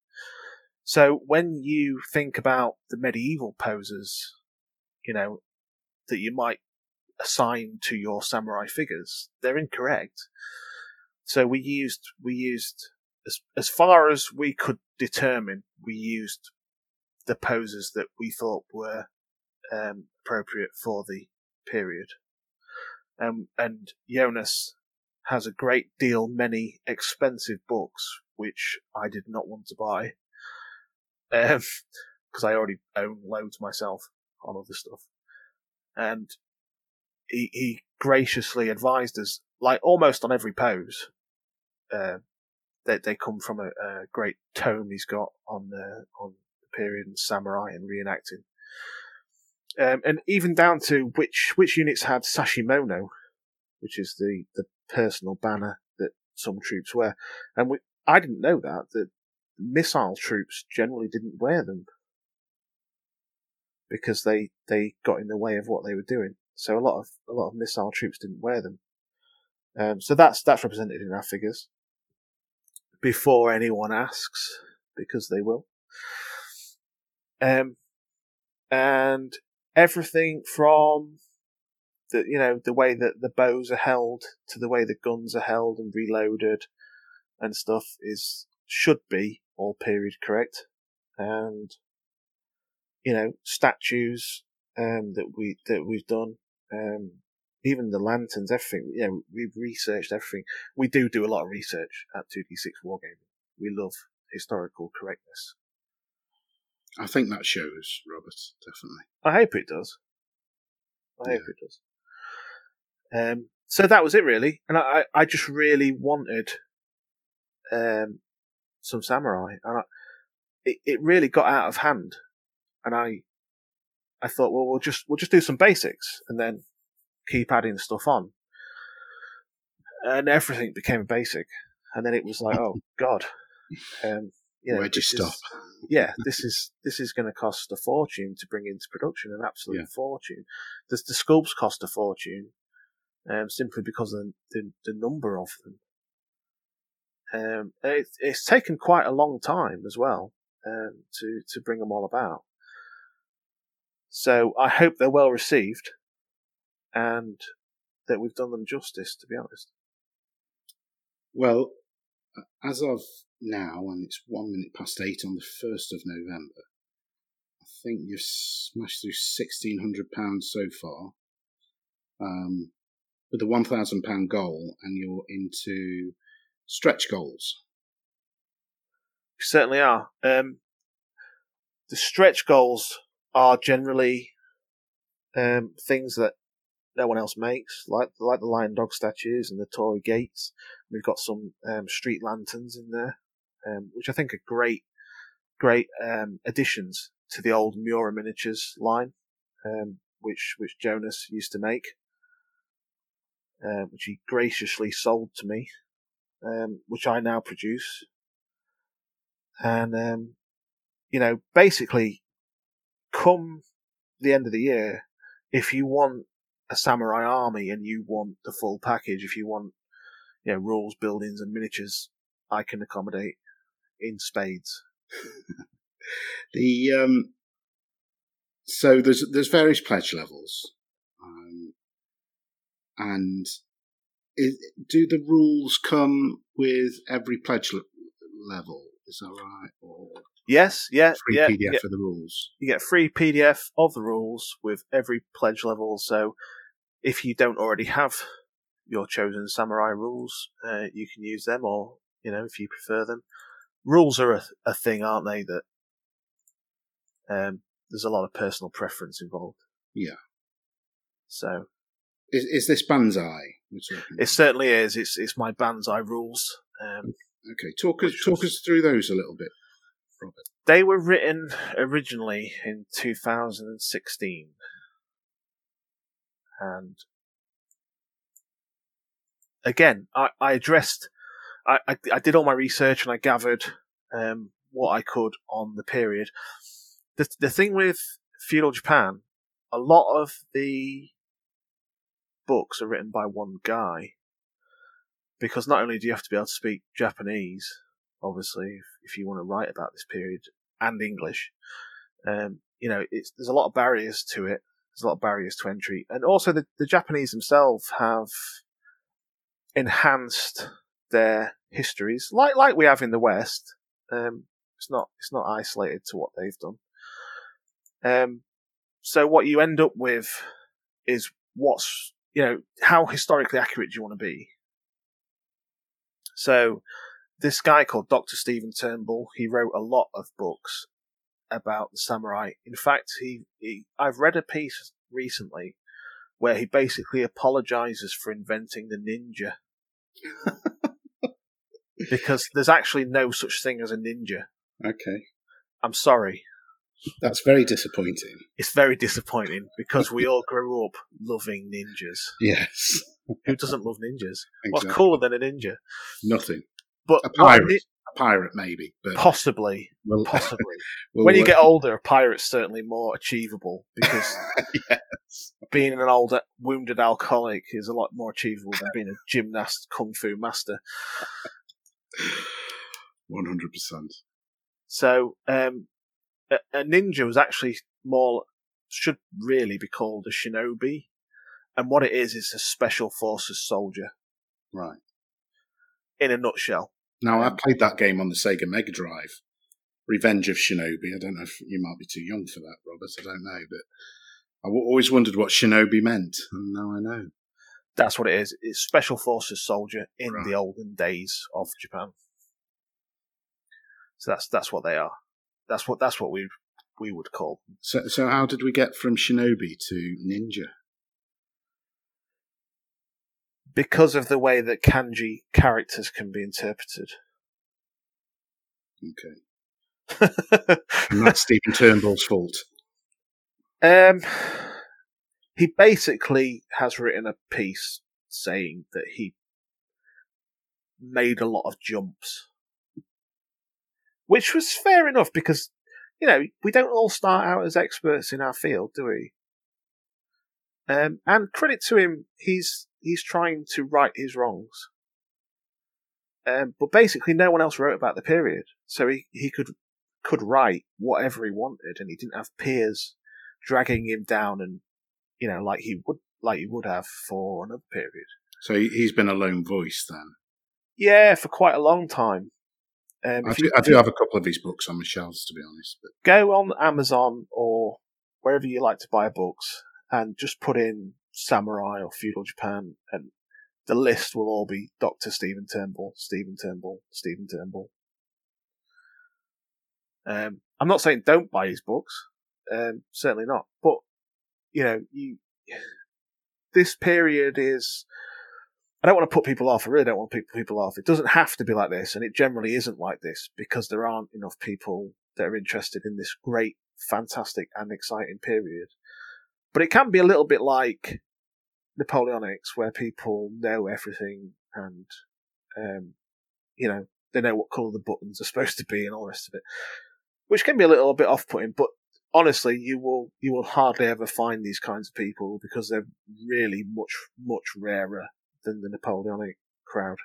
So when you think about the medieval poses, you know, that you might assign to your samurai figures, they're incorrect. So we used, we used, as, as far as we could determine, we used the poses that we thought were um, appropriate for the period. Um, and Jonas has a great deal many expensive books which I did not want to buy because um, I already own loads myself on other stuff. And he, he graciously advised us, like almost on every pose, uh, that they, come from a, a, great tome he's got on the on the period and samurai and reenacting. Um, and even down to which which units had sashimono, which is the, the personal banner that some troops wear. And we, I didn't know that that missile troops generally didn't wear them because they they got in the way of what they were doing. So a lot of a lot of missile troops didn't wear them. Um, so that's that's represented in our figures. Before anyone asks, because they will. Um, and everything from the you know the way that the bows are held to the way the guns are held and reloaded and stuff is should be all period correct and you know statues um, that we that we've done um, even the lanterns everything you know we've researched everything we do do a lot of research at 2d6 wargaming we love historical correctness I think that shows, Robert, definitely. I hope it does. I yeah. hope it does. Um, so that was it really, and I, I just really wanted um, some samurai, and I, it it really got out of hand, and I I thought, well, we'll just we'll just do some basics, and then keep adding stuff on, and everything became basic, and then it was like, oh god, um, you know, where'd you stop? Is, yeah, this is this is going to cost a fortune to bring into production, an absolute yeah. fortune. The, the sculpts cost a fortune, um, simply because of the, the number of them. Um, it, it's taken quite a long time as well um, to to bring them all about. So I hope they're well received, and that we've done them justice. To be honest. Well, as of now, and it's one minute past eight on the first of November, I think you've smashed through sixteen hundred pounds so far. Um, with the one thousand pound goal, and you're into stretch goals. We certainly are. Um, the stretch goals are generally um, things that no one else makes, like like the lion dog statues and the Torii gates. We've got some um, street lanterns in there, um, which I think are great, great um, additions to the old Miura miniatures line, um, which which Jonas used to make uh, which he graciously sold to me, um, which I now produce. And, um, you know, basically, come the end of the year, if you want a samurai army and you want the full package, if you want, you know, rules, buildings, and miniatures, I can accommodate in spades. the um, so there's there's various pledge levels. Um, and is, do the rules come with every pledge level? Is that right? Or yes, yeah, free yeah, PDF yeah. for the rules. You get free PDF of the rules with every pledge level. So if you don't already have your chosen samurai rules, uh, you can use them, or you know, if you prefer them. Rules are a, a thing, aren't they? That um, there's a lot of personal preference involved. Yeah. So Is, is this Banzai? It certainly is. It's it's my Banzai rules. Um, okay, talk us talk was- us through those a little bit, They were written originally in 2016, and again, I, I addressed, I, I, I did all my research and I gathered um, what I could on the period. The the thing with feudal Japan, a lot of the books are written by one guy, because not only do you have to be able to speak Japanese, obviously, if, if you want to write about this period, and English, um, you know, there's a lot of barriers to it. There's a lot of barriers to entry, and also the, the Japanese themselves have enhanced their histories, like like we have in the West. Um, it's not it's not isolated to what they've done. Um, so what you end up with is what's you know how historically accurate do you want to be. So this guy called Dr. Stephen Turnbull, he wrote a lot of books about the samurai. In fact, he, he I've read a piece recently where he basically apologizes for inventing the ninja because there's actually no such thing as a ninja. Okay, I'm sorry. that's very disappointing. It's very disappointing because we all grew up loving ninjas. Yes, Who doesn't love ninjas? What's cooler than a ninja? Nothing. But A pirate. ni- A pirate, maybe, but possibly, we'll, possibly. we'll when you get older, a pirate's certainly more achievable because yes. being an older wounded alcoholic is a lot more achievable than being a gymnast kung fu master. One hundred percent. So um, a, a ninja was actually more should really be called a shinobi, and what it is is a special forces soldier Right. in a nutshell. Now I um, played that game on the Sega Mega Drive, Revenge of Shinobi. I don't know if you might be too young for that, Robert. I don't know, but I w- always wondered what Shinobi meant, and now I know. That's what it is. It's special forces soldier in Right. the olden days of Japan. So that's that's what they are. That's what that's what we we would call them. So, so how did we get from Shinobi to Ninja? Because of the way that kanji characters can be interpreted. Okay, and that's Stephen Turnbull's fault. um, he basically has written a piece saying that he made a lot of jumps, which was fair enough because you know we don't all start out as experts in our field, do we? Um, and credit to him, he's he's trying to right his wrongs. Um, but basically, no one else wrote about the period, so he, he could could write whatever he wanted, and he didn't have peers dragging him down, and you know, like he would like he would have for another period. So he- he's been a lone voice then. Yeah, for quite a long time. Um, I do, you, I do have a couple of his books on my shelves, to be honest. But go on Amazon or wherever you like to buy books and just put in samurai or feudal Japan and the list will all be Dr. Stephen Turnbull, Stephen Turnbull, Stephen Turnbull. Um, I'm not saying don't buy his books, um, certainly not. But you know, you this period is. I don't want to put people off. I really don't want to put people off. It doesn't have to be like this, and it generally isn't like this because there aren't enough people that are interested in this great, fantastic, and exciting period. But it can be a little bit like Napoleonics, where people know everything and, um, you know, they know what colour the buttons are supposed to be and all the rest of it, which can be a little bit off-putting. But honestly, you will you will hardly ever find these kinds of people because they're really much much rarer than the Napoleonic crowd.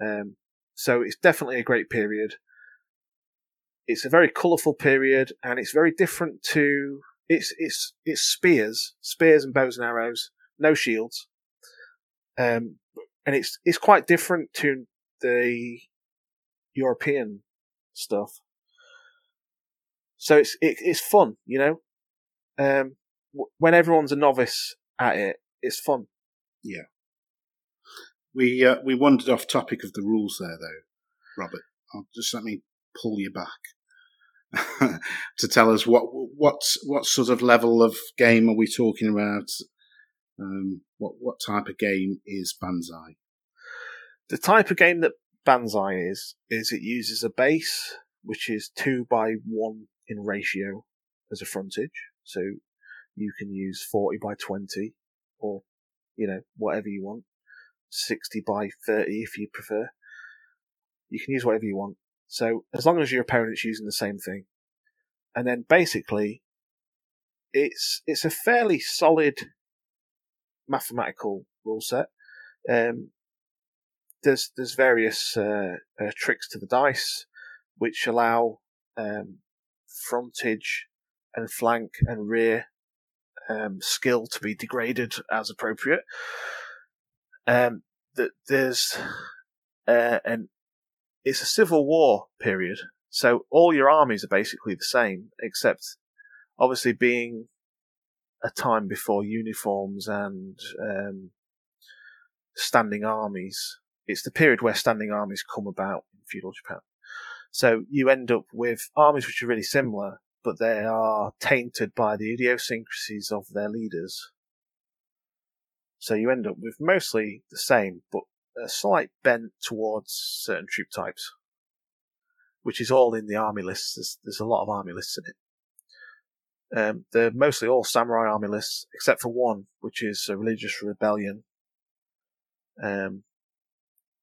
Um, so it's definitely a great period. It's a very colourful period, and it's very different to it's it's it's spears, spears and bows and arrows, no shields. Um, and it's it's quite different to the European stuff. So it's it, it's fun, you know. Um, w- when everyone's a novice at it, it's fun. Yeah. We uh, we wandered off topic of the rules there, though, Robert. I'll just let me pull you back. to tell us what what what sort of level of game are we talking about? Um, what what type of game is Banzai? The type of game that Banzai is is it uses a base which is two by one in ratio as a frontage, so you can use forty by twenty or you know whatever you want, sixty by thirty if you prefer. You can use whatever you want. So as long as your opponent's using the same thing, and then basically, it's it's a fairly solid mathematical rule set. Um, there's there's various uh, uh, tricks to the dice which allow um, frontage and flank and rear um, skill to be degraded as appropriate. Um, that there's uh, an it's a civil war period, so all your armies are basically the same, except obviously being a time before uniforms and um, standing armies. It's the period where standing armies come about in feudal Japan. So you end up with armies which are really similar, but they are tainted by the idiosyncrasies of their leaders. So you end up with mostly the same, but a slight bent towards certain troop types, which is all in the army lists. There's, there's a lot of army lists in it. Um, they're mostly all samurai army lists, except for one, which is a religious rebellion, um,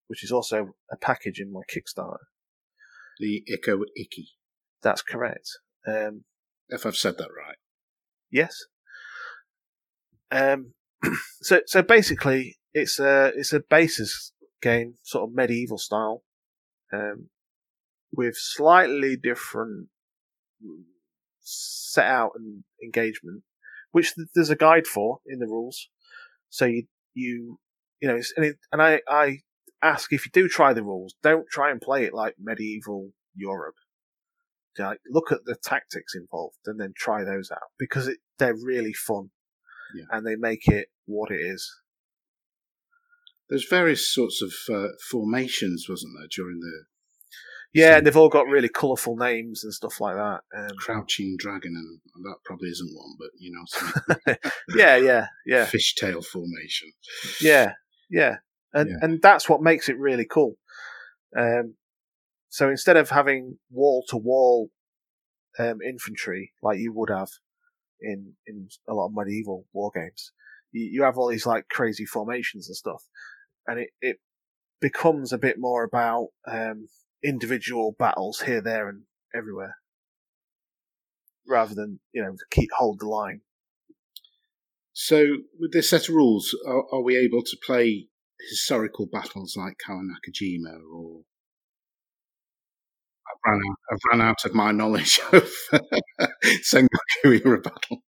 which is also a package in my Kickstarter. The Ikko Ikki. That's correct. Um, if I've said that right. Yes. Um, so so basically, it's a it's a basis game, sort of medieval style, um, with slightly different set out and engagement, which there's a guide for in the rules. So you you you know, and, it, and I I ask if you do try the rules, don't try and play it like medieval Europe. Like, look at the tactics involved and then try those out because it, they're really fun Yeah. and they make it what it is. There's various sorts of uh, formations, wasn't there, during the Yeah, So- and they've all got really colourful names and stuff like that. Um, Crouching Dragon, and that probably isn't one, but you know, yeah, yeah, yeah, fishtail formation. yeah, yeah, and Yeah. and that's what makes it really cool. Um, so instead of having wall to wall infantry like you would have in in a lot of medieval war games, you, you have all these like crazy formations and stuff, and it it becomes a bit more about um, individual battles here, there, and everywhere, rather than you know keep hold the line. So, with this set of rules, are, are we able to play historical battles like Kawanakajima or? I've run out, I've run out of my knowledge of Sengoku era battles.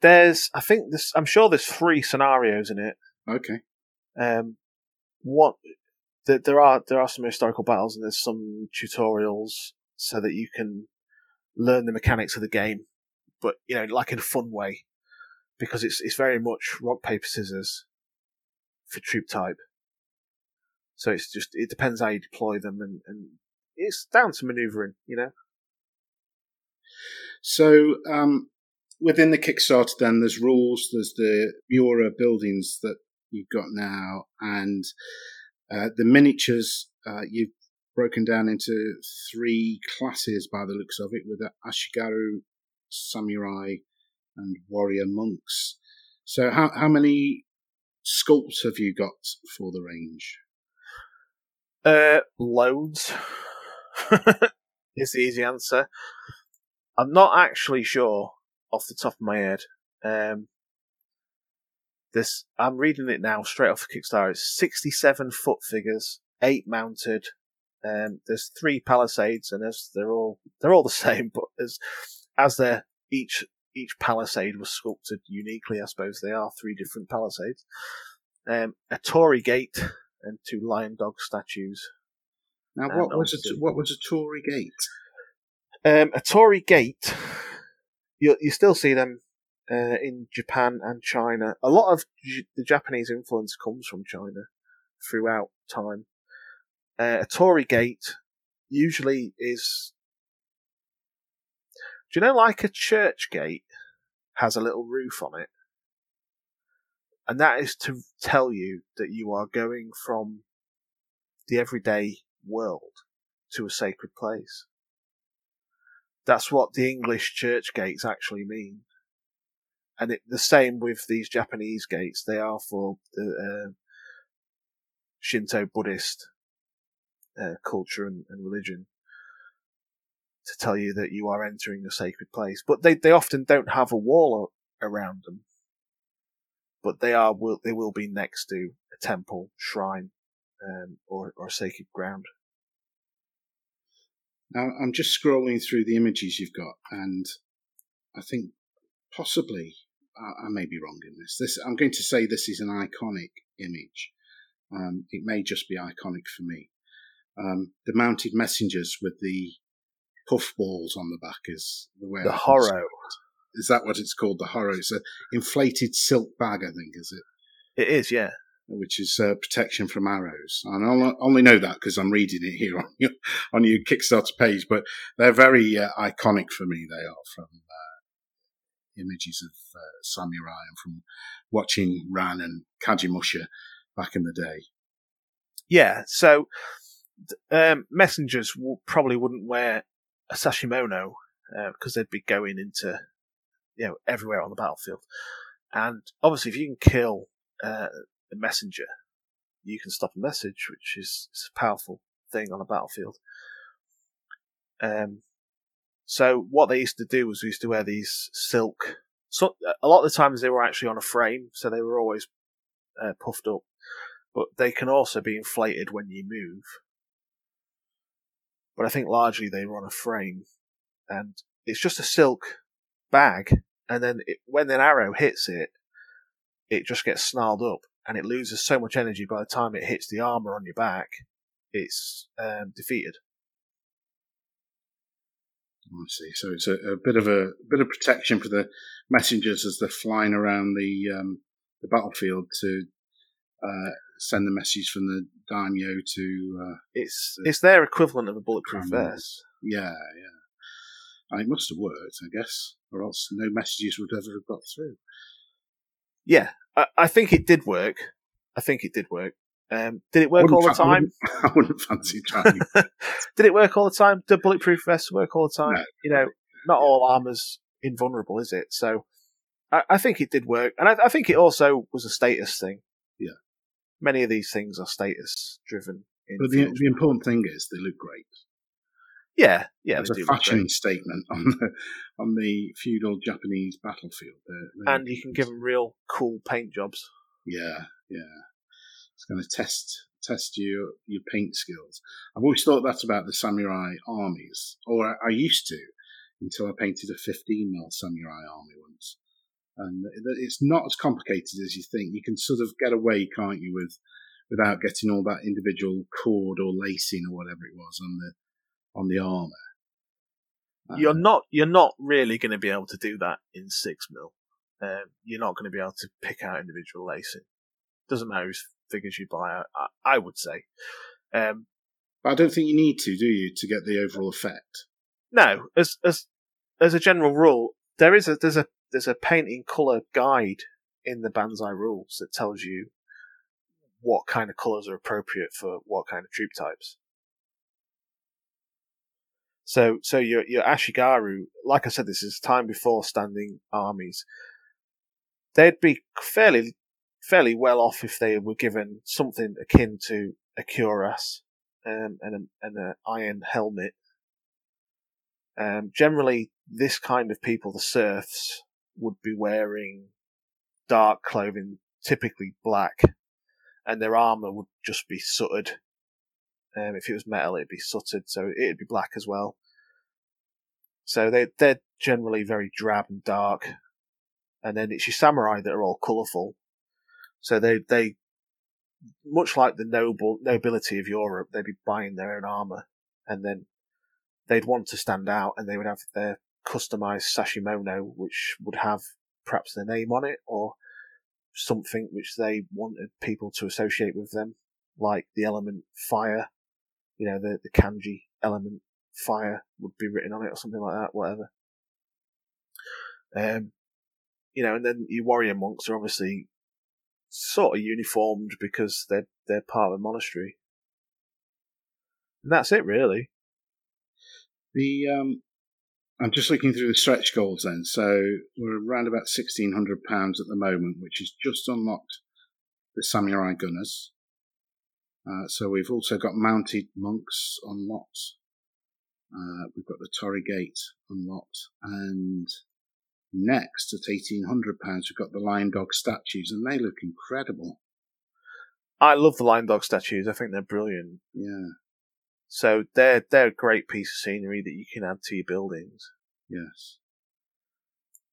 There's, I think, this. I'm sure there's three scenarios in it. Okay. Um, what there, there are there are some historical battles and there's some tutorials so that you can learn the mechanics of the game, but you know, like in a fun way, because it's it's very much rock paper scissors for troop type. So it's just it depends how you deploy them and, and it's down to manoeuvring, you know. So, um, within the Kickstarter, then there's rules. There's the Miura buildings that you've got now, and uh, the miniatures. Uh, you've broken down into three classes by the looks of it, with the Ashigaru samurai and warrior monks. So, how how many sculpts have you got for the range? Uh, loads is the easy answer. I'm not actually sure off the top of my head. Um, this I'm reading it now straight off the Kickstarter. It's 67 foot figures, eight mounted. Um, there's three palisades, and as they're all they're all the same, but as as they're each each palisade was sculpted uniquely, I suppose they are three different palisades. Um, a Torii gate and two lion dog statues. Now, what was a, what was a Torii gate? Um, a Torii gate, you you still see them uh, in Japan and China. A lot of J- the Japanese influence comes from China throughout time. Uh, a Torii gate usually is Do you know, like a church gate has a little roof on it? And that is to tell you that you are going from the everyday world to a sacred place. That's what the English church gates actually mean. And it, the same with these Japanese gates. They are for the uh, Shinto Buddhist uh, culture and, and religion to tell you that you are entering a sacred place. But they, they often don't have a wall around them. But they are will they will be next to a temple, shrine, um, or or sacred ground. Now I'm just scrolling through the images you've got, and I think possibly I, I may be wrong in this. This I'm going to say this is an iconic image. Um, it may just be iconic for me. Um, the mounted messengers with the puff balls on the back is the way The I horo. Is that what it's called? The horo. It's an inflated silk bag, I think, is it? It is, yeah. Which is uh, protection from arrows. And I only- know that because I'm reading it here on your, on your Kickstarter page. But they're very uh, iconic for me. They are from images of uh, samurai and from watching Ran and Kagemusha back in the day. Yeah, so um, messengers probably wouldn't wear a sashimono because they'd be going into you know everywhere on the battlefield. And obviously, if you can kill uh, a messenger, you can stop a message, which is a powerful thing on a battlefield. Um, so what they used to do was we used to wear these silk. So a lot of the times they were actually on a frame, so they were always uh, puffed up. But they can also be inflated when you move. But I think largely they were on a frame, and it's just a silk bag. And then it, when an arrow hits it, it just gets snarled up, and it loses so much energy by the time it hits the armor on your back. It's um, defeated. I see. So it's a, a bit of a, bit of protection for the messengers as they're flying around the um, the battlefield to uh, send the message from the daimyo to uh, It's it's their equivalent of a bulletproof vest. yeah yeah. And it must have worked, I guess, or else no messages would ever have got through. Yeah, I, I think it did work. I think it did work. Um, did it work all the fa- I time? wouldn't- I wouldn't fancy trying. did it work all the time? Did bulletproof vests work all the time? No. You know, not all armor's invulnerable, is it? So I, I think it did work, and I, I think it also was a status thing. Yeah. many of these things are status driven. But the, the important thing is they look great. yeah, yeah, they a fashion statement on the on the feudal Japanese battlefield. They're- they're- and you can give them real cool paint jobs. Yeah, yeah. It's going to test test your your paint skills. I've always thought that about the samurai armies, or I, I used to, until I painted a 15 mil samurai army once. And it's not as complicated as you think. You can sort of get away, can't you, with without getting all that individual cord or lacing or whatever it was on the on the armor. You're not you're not really going to be able to do that in six mil. Um, you're not going to be able to pick out individual lacing. Doesn't matter whose figures you buy. I, I, would say. Um, but I don't think you need to, do you, to get the overall effect? no, as as as a general rule, there is a there's a there's a painting color guide in the Banzai rules that tells you what kind of colors are appropriate for what kind of troop types. So so your your Ashigaru, like I said, this is time before standing armies. They'd be fairly fairly well off if they were given something akin to a cuirass um, and a, and an iron helmet. Um, generally, this kind of people, the serfs, would be wearing dark clothing, typically black, and their armor would just be sooted. Um, if it was metal, it'd be sooted, so it'd be black as well. So they they're generally very drab and dark, and then it's your samurai that are all colourful. So they they much like the noble nobility of Europe, they'd be buying their own armor, and then they'd want to stand out, and they would have their customized sashimono, which would have perhaps their name on it or something which they wanted people to associate with them, like the element fire. You know, the the kanji element fire would be written on it or something like that. Whatever. Um, you know, and then your warrior monks are obviously sort of uniformed because they're they're part of a monastery. And that's it, really. The um, I'm just looking through the stretch goals then. So we're around about sixteen hundred pounds at the moment, which has just unlocked the samurai gunners. Uh, so we've also got mounted monks unlocked. Uh, we've got the Torii Gate unlocked, and next at eighteen hundred pounds, we've got the lion dog statues, and they look incredible. I love the lion dog statues. I think they're brilliant. Yeah. So they're they're a great piece of scenery that you can add to your buildings. Yes.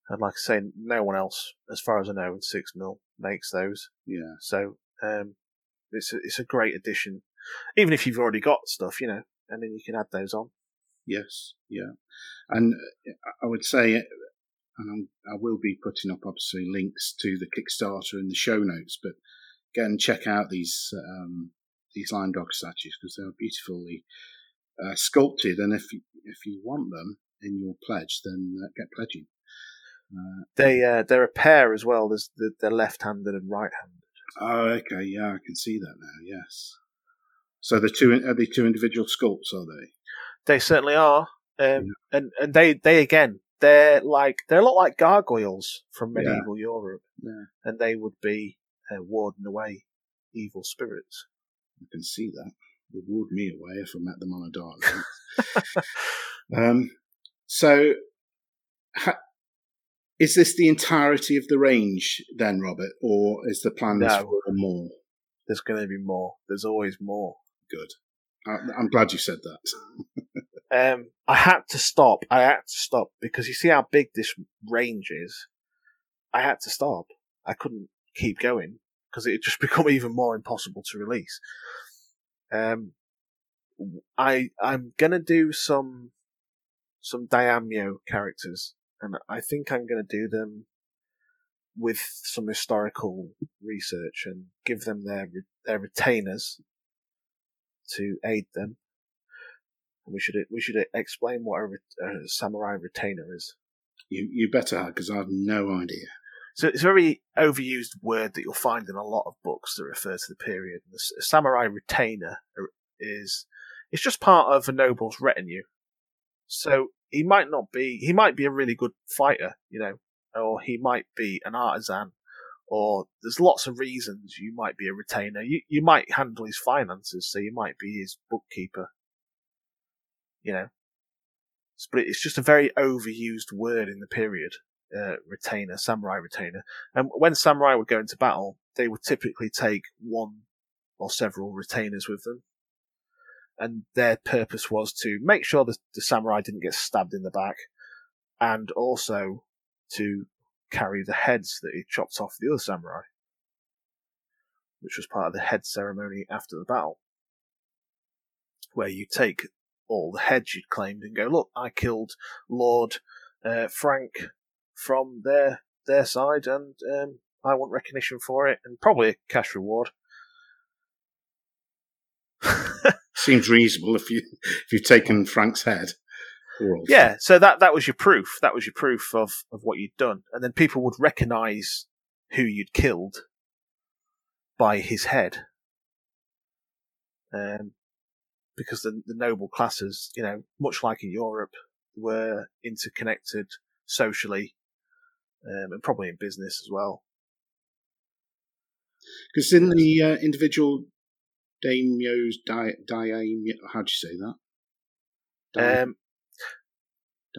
And like I say, no one else, as far as I know, in six mil makes those. Yeah. So um, it's a, it's a great addition, even if you've already got stuff, you know, and then you can add those on. Yes. Yeah. And uh, I would say, and I'm, I will be putting up obviously links to the Kickstarter in the show notes, but go and check out these um, these lion dog statues because they're beautifully uh, sculpted. And if you, if you want them in your pledge, then uh, get pledging. Uh, They uh, they're a pair as well. There's the, they're left-handed and right-handed. oh, okay, yeah, I can see that now. Yes. So the two are they two individual sculpts? Are they? They certainly are, um, and and they they again they're like they're a lot like gargoyles from Yeah. medieval Europe, Yeah, and they would be uh, warding away evil spirits. I can see that. They would ward me away if I met them on a dark night. um, so, ha- is this the entirety of the range then, Robert, or is the plan No. for more? There's going to be more. There's always more. Good. I'm glad you said that. Um, I had to stop. I had to stop because you see how big this range is. I had to stop. I couldn't keep going because it had just become even more impossible to release. Um, I I'm gonna do some some Daimyo characters, and I think I'm gonna do them with some historical research and give them their their retainers to aid them. And we should we should explain what a, re- a samurai retainer is. You you better because I have no idea. So it's a very overused word that you'll find in a lot of books that refer to the period. A samurai retainer is it's just part of a noble's retinue. So he might not be he might be a really good fighter, you know, or he might be an artisan, or there's lots of reasons you might be a retainer. You you might handle his finances, so you might be his bookkeeper. You know, but it's just a very overused word in the period uh, retainer, samurai retainer. And when samurai would go into battle, they would typically take one or several retainers with them. And their purpose was to make sure that the samurai didn't get stabbed in the back and also to carry the heads that he chopped off the other samurai, which was part of the head ceremony after the battle, where you take all the heads you'd claimed and go, look, I killed Lord uh, Frank from their their side, and um, I want recognition for it, and probably a cash reward. Seems reasonable if you if you've taken Frank's head. Yeah, so that that was your proof. That was your proof of of what you'd done, and then people would recognise who you'd killed by his head, um, because the the noble classes, you know, much like in Europe, were interconnected socially, um, and probably in business as well. Because in the uh, individual daimyos, di- daimyo, how do you say that? Um,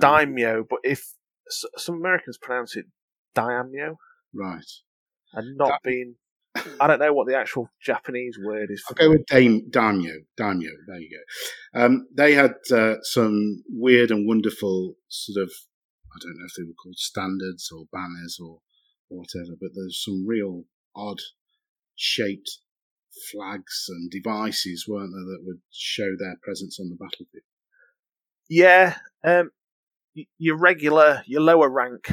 daimyo, but if some Americans pronounce it daimyo, right. and not Da- being, I don't know what the actual Japanese word is. I'll go with daim, daimyo. Daimyo. There you go. Um, they had uh, some weird and wonderful sort of, I don't know if they were called standards or banners or, or whatever, but there's some real odd shaped flags and devices, weren't there, that would show their presence on the battlefield. Yeah, um, your regular, your lower rank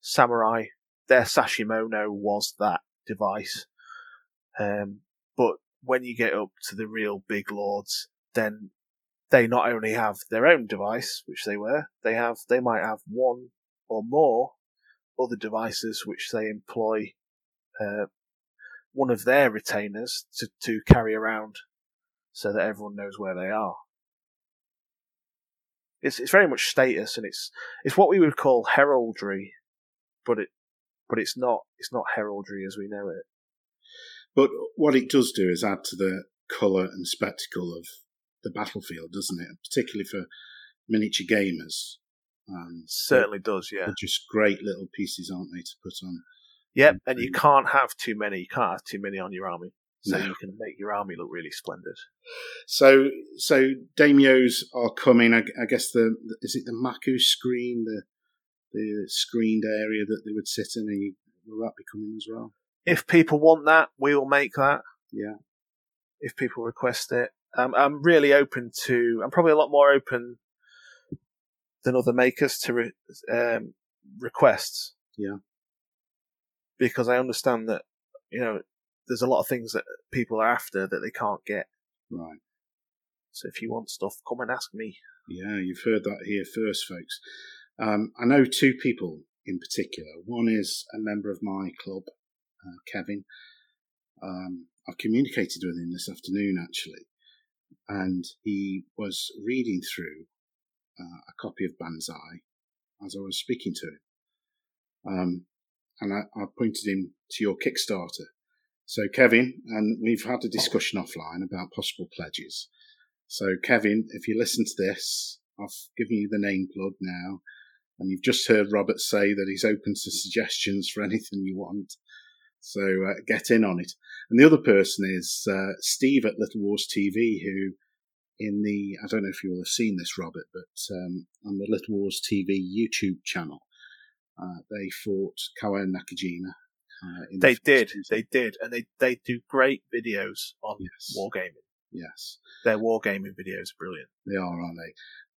samurai, their sashimono was that device. Um, but when you get up to the real big lords, then they not only have their own device, which they were, they have, they might have one or more other devices which they employ uh, one of their retainers to, to carry around so that everyone knows where they are. It's it's very much status, and it's it's what we would call heraldry, but it but it's not it's not heraldry as we know it. But what it does do is add to the colour and spectacle of the battlefield, doesn't it? Particularly for miniature gamers. Um, Certainly does, yeah. They're just great little pieces, aren't they, to put on? Yep, and you can't have too many. You can't have too many on your army, so No. you can make your army look really splendid. So, so daimyos are coming. I, I guess the is it the Maku screen, the the screened area that they would sit in. You, will that be coming as well? If people want that, we will make that. Yeah. If people request it, um, I'm really open to. I'm probably a lot more open than other makers to re, um, requests. Yeah. Because I understand that you know there's a lot of things that people are after that they can't get. Right. So if you want stuff, come and ask me. Yeah, you've heard that here first, folks. Um, I know two people in particular. One is a member of my club, uh, Kevin. Um, I've communicated with him this afternoon, actually, and he was reading through uh, a copy of Banzai as I was speaking to him. Um, and I, I pointed him to your Kickstarter. So, Kevin, and we've had a discussion offline about possible pledges. So, Kevin, if you listen to this, I've given you the name plug now, and you've just heard Robert say that he's open to suggestions for anything you want. So uh, get in on it. And the other person is uh, Steve at Little Wars TV, who in the I don't know if you will have seen this, Robert, but um, on the Little Wars TV YouTube channel, uh, they fought Kawa Nakajima. Uh, in the They first did, season. they did, and they they do great videos on Yes. wargaming. Yes. Their wargaming videos are brilliant. They are, aren't they?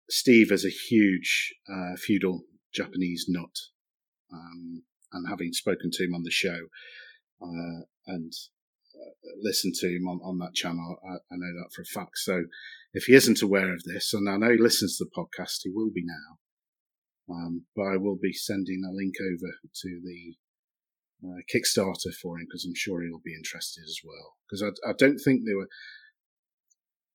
Steve is a huge uh, feudal Japanese nut, um, and having spoken to him on the show uh, and uh, listened to him on, on that channel, I, I know that for a fact. So, if he isn't aware of this, and I know he listens to the podcast, he will be now. Um, but I will be sending a link over to the uh, Kickstarter for him because I'm sure he'll be interested as well. Because I, I don't think they were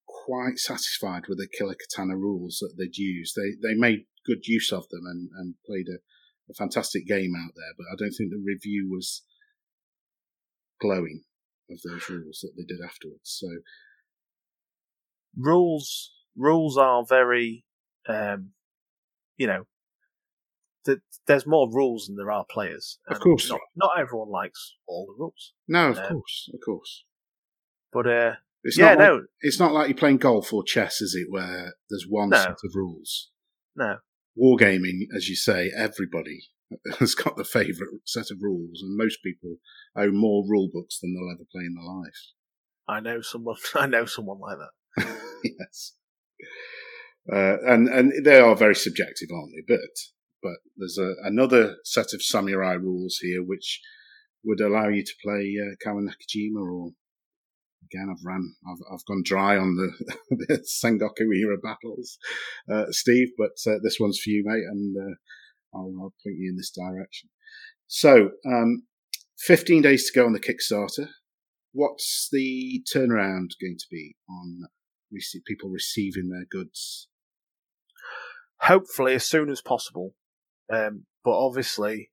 quite satisfied with the Killer Katana rules that they'd used. They they made good use of them and, and played a, a fantastic game out there, but I don't think the review was glowing of those rules that they did afterwards. So Rules rules are very, um, you know, th- there's more rules than there are players. Of course. not, not everyone likes all the rules, no, of Um, course, of course. but uh, It's yeah, not like, no, it's not like you're playing golf or chess, is it? Where there's one No. set of rules. no, Wargaming, as you say, everybody has got the favourite set of rules, and most people own more rule books than they'll ever play in their life. I know someone, I know someone like that. yes. Uh, and and they are very subjective, aren't they? But but there's a, another set of samurai rules here which would allow you to play uh, Kawa Nakajima or again I've ran I've I've gone dry on the, the Sengoku era battles, uh, Steve. But uh, this one's for you, mate, and uh, I'll, I'll point you in this direction. So, um, 15 days to go on the Kickstarter. What's the turnaround going to be on rece- people receiving their goods? Hopefully, as soon as possible. Um, but obviously,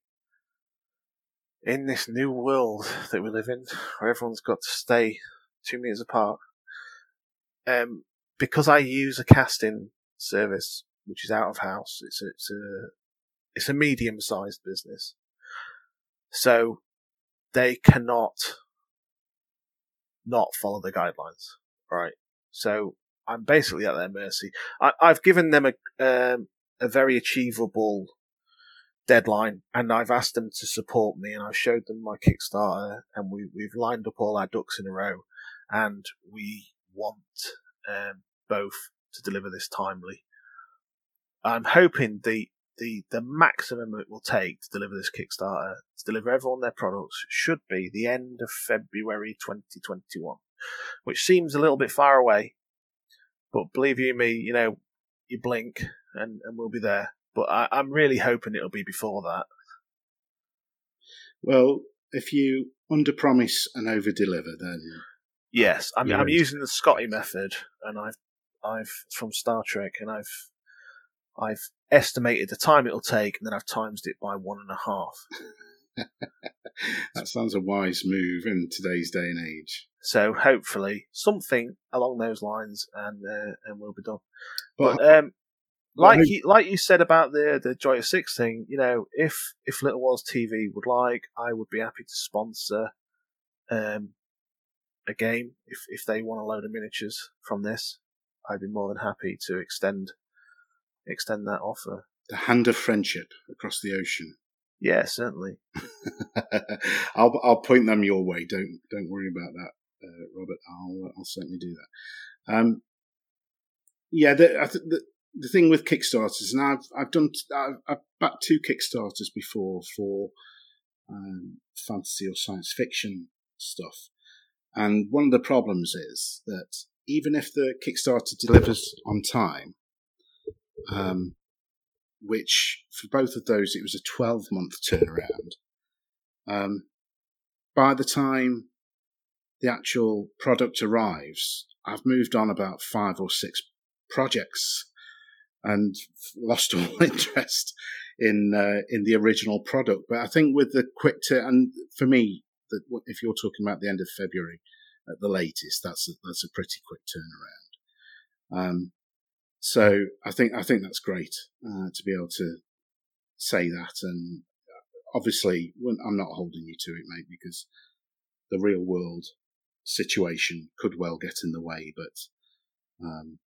in this new world that we live in, where everyone's got to stay two meters apart, um, because I use a casting service which is out of house, it's a, it's a it's a medium sized business, so they cannot not follow the guidelines, right? So I'm basically at their mercy. I, I've given them a um, a very achievable deadline, and I've asked them to support me, and I've showed them my Kickstarter, and we we've lined up all our ducks in a row, and we want um, both to deliver this timely. I'm hoping the the the maximum it will take to deliver this Kickstarter to deliver everyone their products should be the end of February 2021, which seems a little bit far away, but believe you me, you know, you blink and, and we'll be there. But I, I'm really hoping it'll be before that. Well, if you under promise and over deliver, then Yes, I'm, I'm using the Scotty method, and I've I've from Star Trek, and I've I've estimated the time it'll take, and then I've times it by one and a half. that sounds a wise move in today's day and age. So hopefully something along those lines, and uh, and we'll be done. But, But um, like you, like you said about the the Joy of Six thing, you know, if if Little Wars TV would like, I would be happy to sponsor um a game if if they want a load of miniatures from this. I'd be more than happy to extend extend that offer. the hand of friendship across the ocean. Yeah, certainly. I'll I'll point them your way. Don't don't worry about that, uh, Robert. I'll I'll certainly do that. Um, yeah, the, I think the the thing with Kickstarters, and I've I've done I've, I've backed two Kickstarters before for um, fantasy or science fiction stuff, and one of the problems is that even if the Kickstarter delivers on time, um, which for both of those it was a 12 month turnaround. Um, by the time the actual product arrives, I've moved on about five or six projects and lost all interest in uh, in the original product. But I think with the quick turn, and for me, that if you're talking about the end of February at the latest, that's a, that's a pretty quick turnaround. Um, so I think I think that's great uh, to be able to say that, and obviously when- I'm not holding you to it, mate, because the real world situation could well get in the way. But um,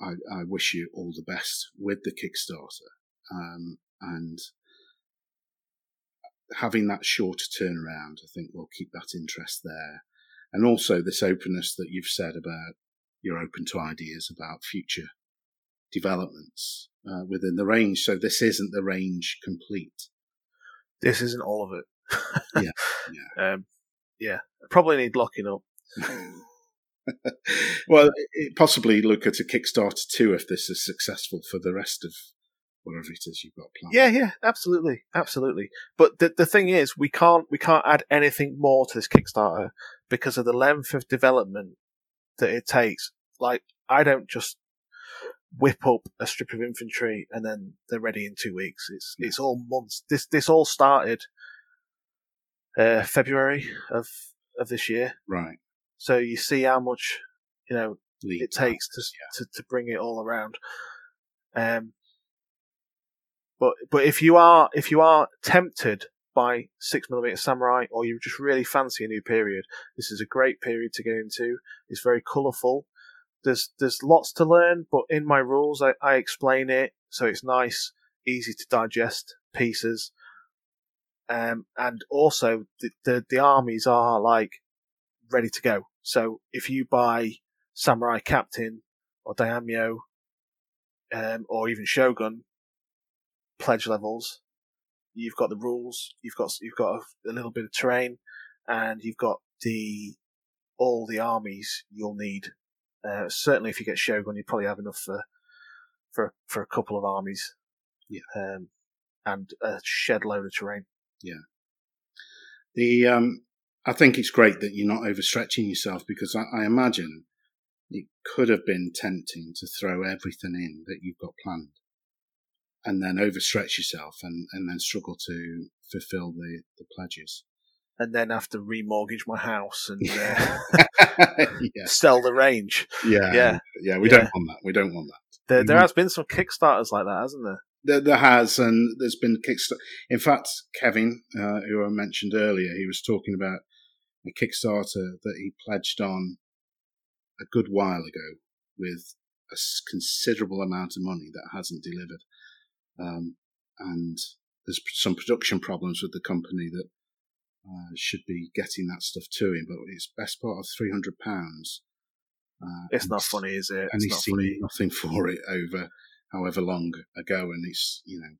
I, I wish you all the best with the Kickstarter, um, and having that shorter turnaround, I think will keep that interest there, and also this openness that you've said about you're open to ideas about future developments uh, within the range. So this isn't the range complete. This isn't all of it. Yeah, yeah. Um, yeah. Probably need locking up. well, it, possibly look at a Kickstarter too if this is successful for the rest of whatever it is you've got planned. Yeah, yeah, absolutely, absolutely. But the the thing is, we can't we can't add anything more to this Kickstarter because of the length of development that it takes. Like, I don't just whip up a strip of infantry and then they're ready in two weeks. It's it's all months. This this all started uh, February of of this year. Right. So you see how much you know it takes to, to to bring it all around. Um, but but if you are if you are tempted by six millimeter samurai, or you just really fancy a new period, this is a great period to get into. It's very colourful. There's there's lots to learn, but in my rules I, I explain it so it's nice, easy to digest pieces. Um, and also the, the the armies are like ready to go. So if you buy Samurai Captain or Daimyo, um, or even Shogun pledge levels, you've got the rules, you've got you've got a, a little bit of terrain, and you've got the all the armies you'll need. Uh, certainly, if you get Shogun, you probably have enough for for for a couple of armies. Yeah. Um, and a shed load of terrain. Yeah. The um, I think it's great that you're not overstretching yourself because I, I imagine it could have been tempting to throw everything in that you've got planned, and then overstretch yourself and, and then struggle to fulfil the, the pledges. And then have to remortgage my house and uh, yeah, sell the range. yeah, Yeah. yeah. We Yeah. don't want that. We don't want that. There, there Mhm. has been some Kickstarters like that, hasn't there? There, there has, and there's been Kickstarter. In fact, Kevin, uh, who I mentioned earlier, he was talking about a Kickstarter that he pledged on a good while ago with a considerable amount of money that hasn't delivered. Um, and there's some production problems with the company that uh, should be getting that stuff to him, but it's best part of three hundred pounds. Uh, It's not funny, is it? and It's he's not seen funny. nothing for it over however long ago, and it's you know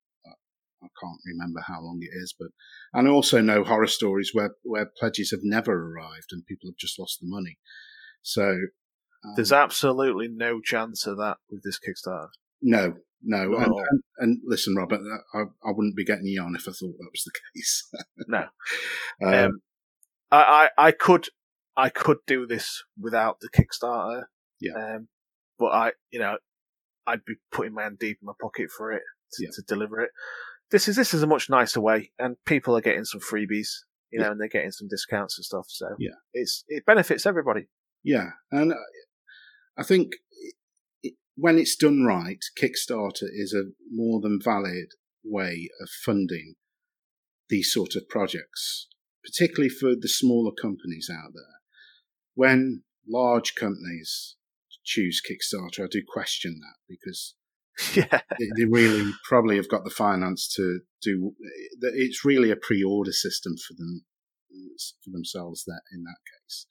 I- can't remember how long it is, but and I also know horror stories where where pledges have never arrived and people have just lost the money. So um, There's absolutely no chance of that with this Kickstarter. no, no. And, and, and listen, Robert, I, I wouldn't be getting you on if I thought that was the case. No. Um, Um, I, I, I could, I could do this without the Kickstarter. Yeah. Um, but I, you know, I'd be putting my hand deep in my pocket for it to, Yeah. to deliver it. This is this is a much nicer way, and people are getting some freebies, you know, Yeah. and they're getting some discounts and stuff. So Yeah. it's it benefits everybody. Yeah, and I- I think it, when it's done right, Kickstarter is a more than valid way of funding these sort of projects, particularly for the smaller companies out there. When large companies choose Kickstarter, I do question that because yeah, they, they really probably have got the finance to do. It's really a pre-order system for them for themselves. That in that case,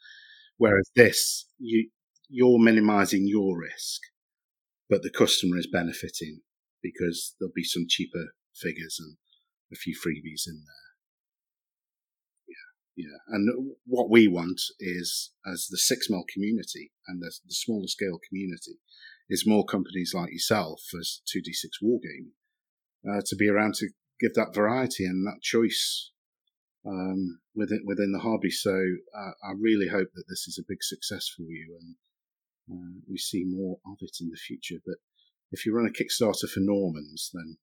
whereas this, you you're minimising your risk, but the customer is benefiting because there'll be some cheaper figures and a few freebies in there. Yeah, yeah. And what we want is, as the six mil community and the, the smaller scale community, is more companies like yourself as 2D6 Wargaming uh, to be around to give that variety and that choice um, within within the hobby. So uh, I really hope that this is a big success for you and uh, we see more of it in the future. But if you run a Kickstarter for Normans, then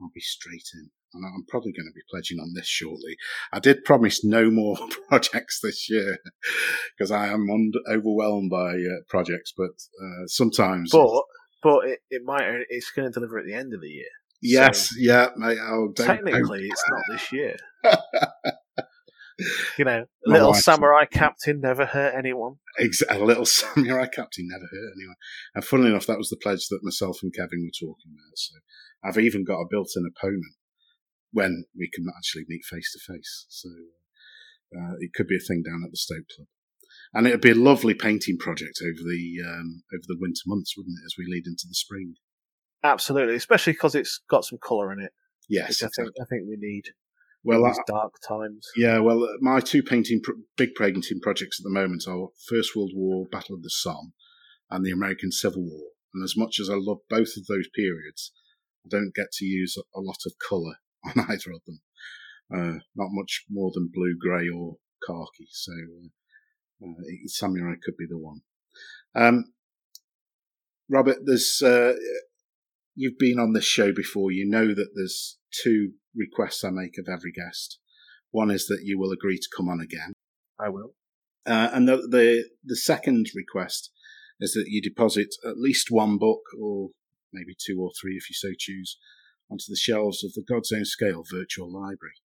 I'll be straight in. And I'm probably going to be pledging on this shortly. I did promise no more projects this year because I am overwhelmed by uh, projects, but uh, sometimes. but but it, it might it's going to deliver at the end of the year. yes, so- yeah, mate. Oh, Technically, it's not this year. You know, My little samurai captain never hurt anyone. Ex- a little samurai captain never hurt anyone. And funnily enough, that was the pledge that myself and Kevin were talking about. So I've even got a built-in opponent when we can actually meet face to face. So uh, it could be a thing down at the Stoke Club, and it'd be a lovely painting project over the um, over the winter months, wouldn't it? As we lead into the spring. Absolutely, especially because it's got some colour in it, Yes, I think. I think we need Well, in I, dark times. Yeah, well, uh, my two painting, big painting projects at the moment are First World War, Battle of the Somme, and the American Civil War. And as much as I love both of those periods, I don't get to use a, lot of colour on either of them. Uh, not much more than blue, grey, or khaki. So, uh, uh, Samurai could be the one. Um, Robert, there's uh, you've been on this show before. You know that there's two requests I make of every guest. One is that you will agree to come on again, I will. uh, and the, the the second request is that you deposit at least one book, or maybe two or three if you so choose, onto the shelves of the God's Own Scale Virtual Library.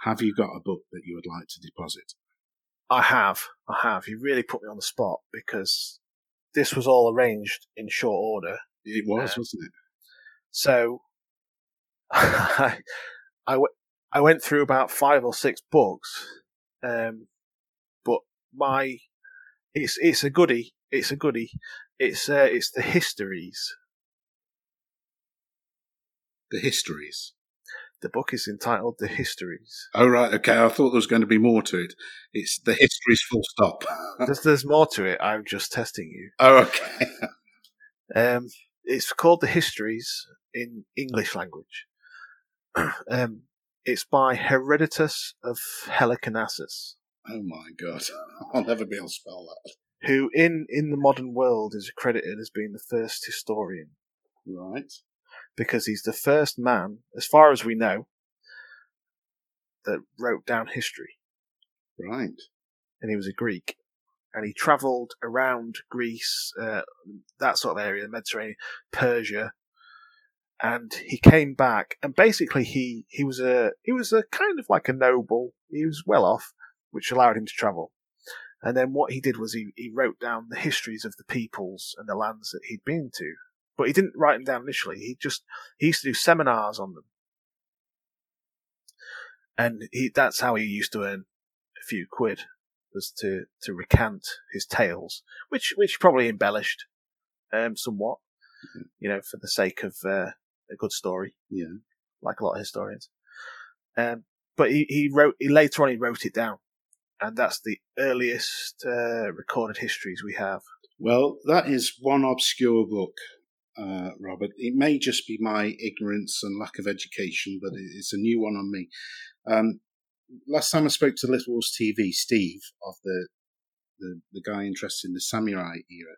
Have you got a book that you would like to deposit? I have. I have. You really put me on the spot because this was all arranged in short order. It was, Yeah. wasn't it? So I, I, w- I went through about five or six books, um, but my it's it's a goodie. It's a goodie. It's uh, it's the histories. The histories. The book is entitled The Histories. Oh right, okay. I thought there was going to be more to it. It's the histories, full stop. There's, there's more to it. I'm just testing you. oh, okay. Um, it's called The Histories in English language. um, it's by Herodotus of Halicarnassus, Oh my god, I'll never be able to spell that. who in, in the modern world is accredited as being the first historian Right. Because he's the first man, as far as we know, that wrote down history. Right. And he was a Greek. And he travelled around Greece, uh, that sort of area, the Mediterranean, Persia, and he came back. And basically, he he was a he was a kind of like a noble. He was well off, which allowed him to travel. And then what he did was he, he wrote down the histories of the peoples and the lands that he'd been to. But he didn't write them down initially. He just he used to do seminars on them, and he that's how he used to earn a few quid was to to recant his tales, which which probably embellished um, somewhat, you know, for the sake of uh, a good story, Yeah. like a lot of historians. Um, but he, he wrote he later on he wrote it down, and that's the earliest uh, recorded histories we have. Well, that is one obscure book uh, Robert. It may just be my ignorance and lack of education, but it's a new one on me. Um, last time I spoke to Little Wars TV, Steve of the the, the guy interested in the samurai era,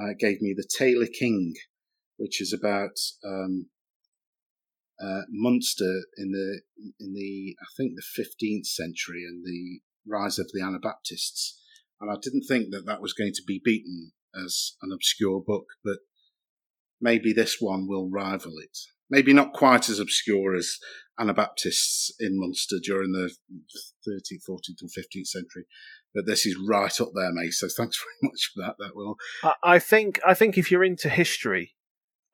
uh, gave me the Tailor King, which is about um, uh, Munster in the in the I think the 15th century and the rise of the Anabaptists. And I didn't think that that was going to be beaten as an obscure book, but maybe this one will rival it. Maybe not quite as obscure as Anabaptists in Munster during the 13th, 14th, and 15th century, but this is right up there, mate. So thanks very much for that. That will. I think. I think if you're into history,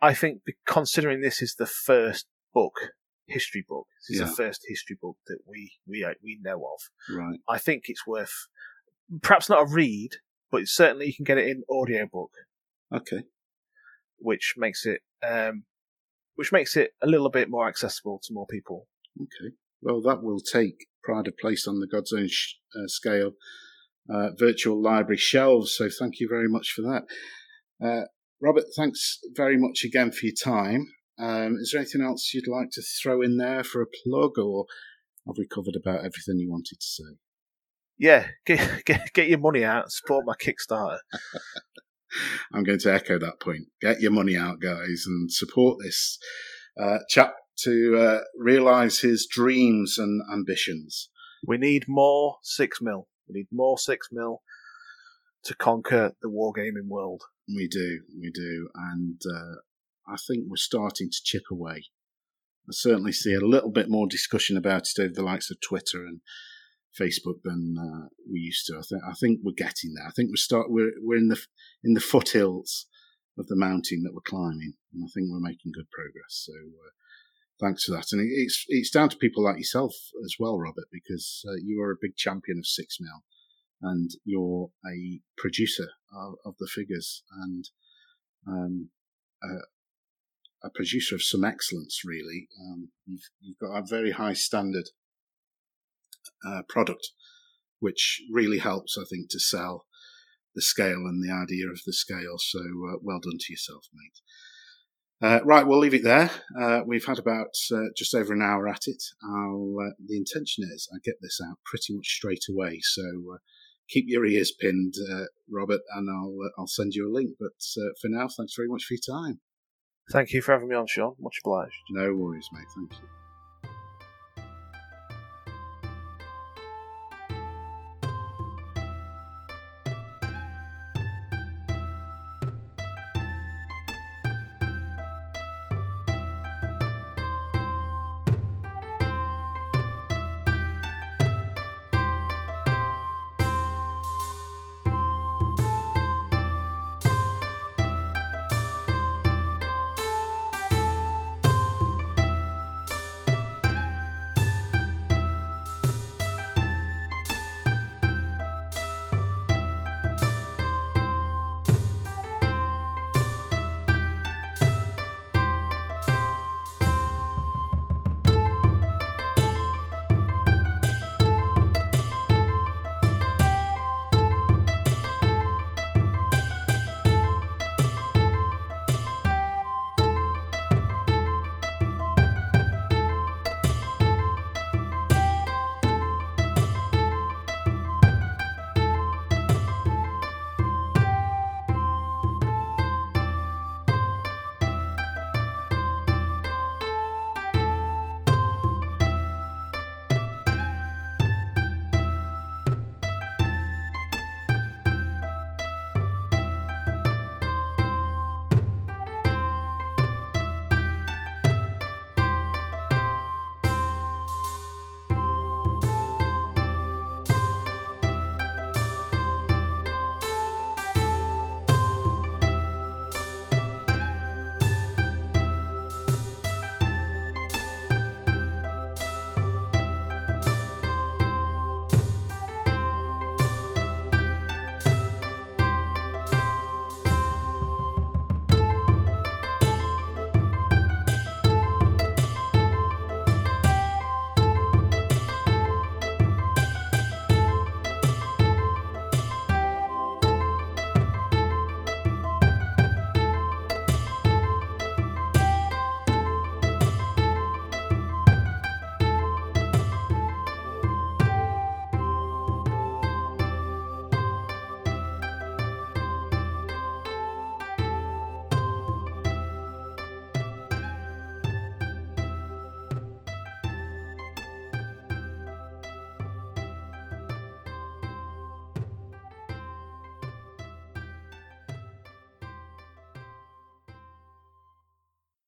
I think considering this is the first book, history book, this is yeah. the first history book that we we uh, we know of. Right. I think it's worth perhaps not a read, but certainly you can get it in audiobook. Okay. Which makes it um, which makes it a little bit more accessible to more people. Okay. Well, that will take pride of place on the God's own sh- uh, scale uh, virtual library shelves. So thank you very much for that. Uh, Robert, thanks very much again for your time. Um, is there anything else you'd like to throw in there for a plug, or have we covered about everything you wanted to say? Yeah, get get, get your money out, support my Kickstarter. I'm going to echo that point. Get your money out, guys, and support this uh, chap to uh, realise his dreams and ambitions. We need more six mil. We need more six mil to conquer the wargaming world. We do, we do, and uh, I think we're starting to chip away. I certainly see a little bit more discussion about it over the likes of Twitter and Facebook than uh, we used to. I think I think we're getting there. I think we're start we're we're in the in the foothills of the mountain that we're climbing, and I think we're making good progress. So uh, thanks for that. And it's it's down to people like yourself as well, Robert, because uh, you are a big champion of six mil, and you're a producer of, of the figures and um, a, a, producer of some excellence. Really, um, you've you've got a very high standard uh, product, which really helps, I think, to sell the scale and the idea of the scale. So uh, well done to yourself, mate. Uh, right, we'll leave it there. Uh, we've had about uh, just over an hour at it. Uh, the intention is I get this out pretty much straight away. So uh, keep your ears pinned, uh, Robert, and I'll I'll send you a link. But for now, thanks very much for your time. Thank you for having me on, Sean. Much obliged. No worries, mate. Thank you.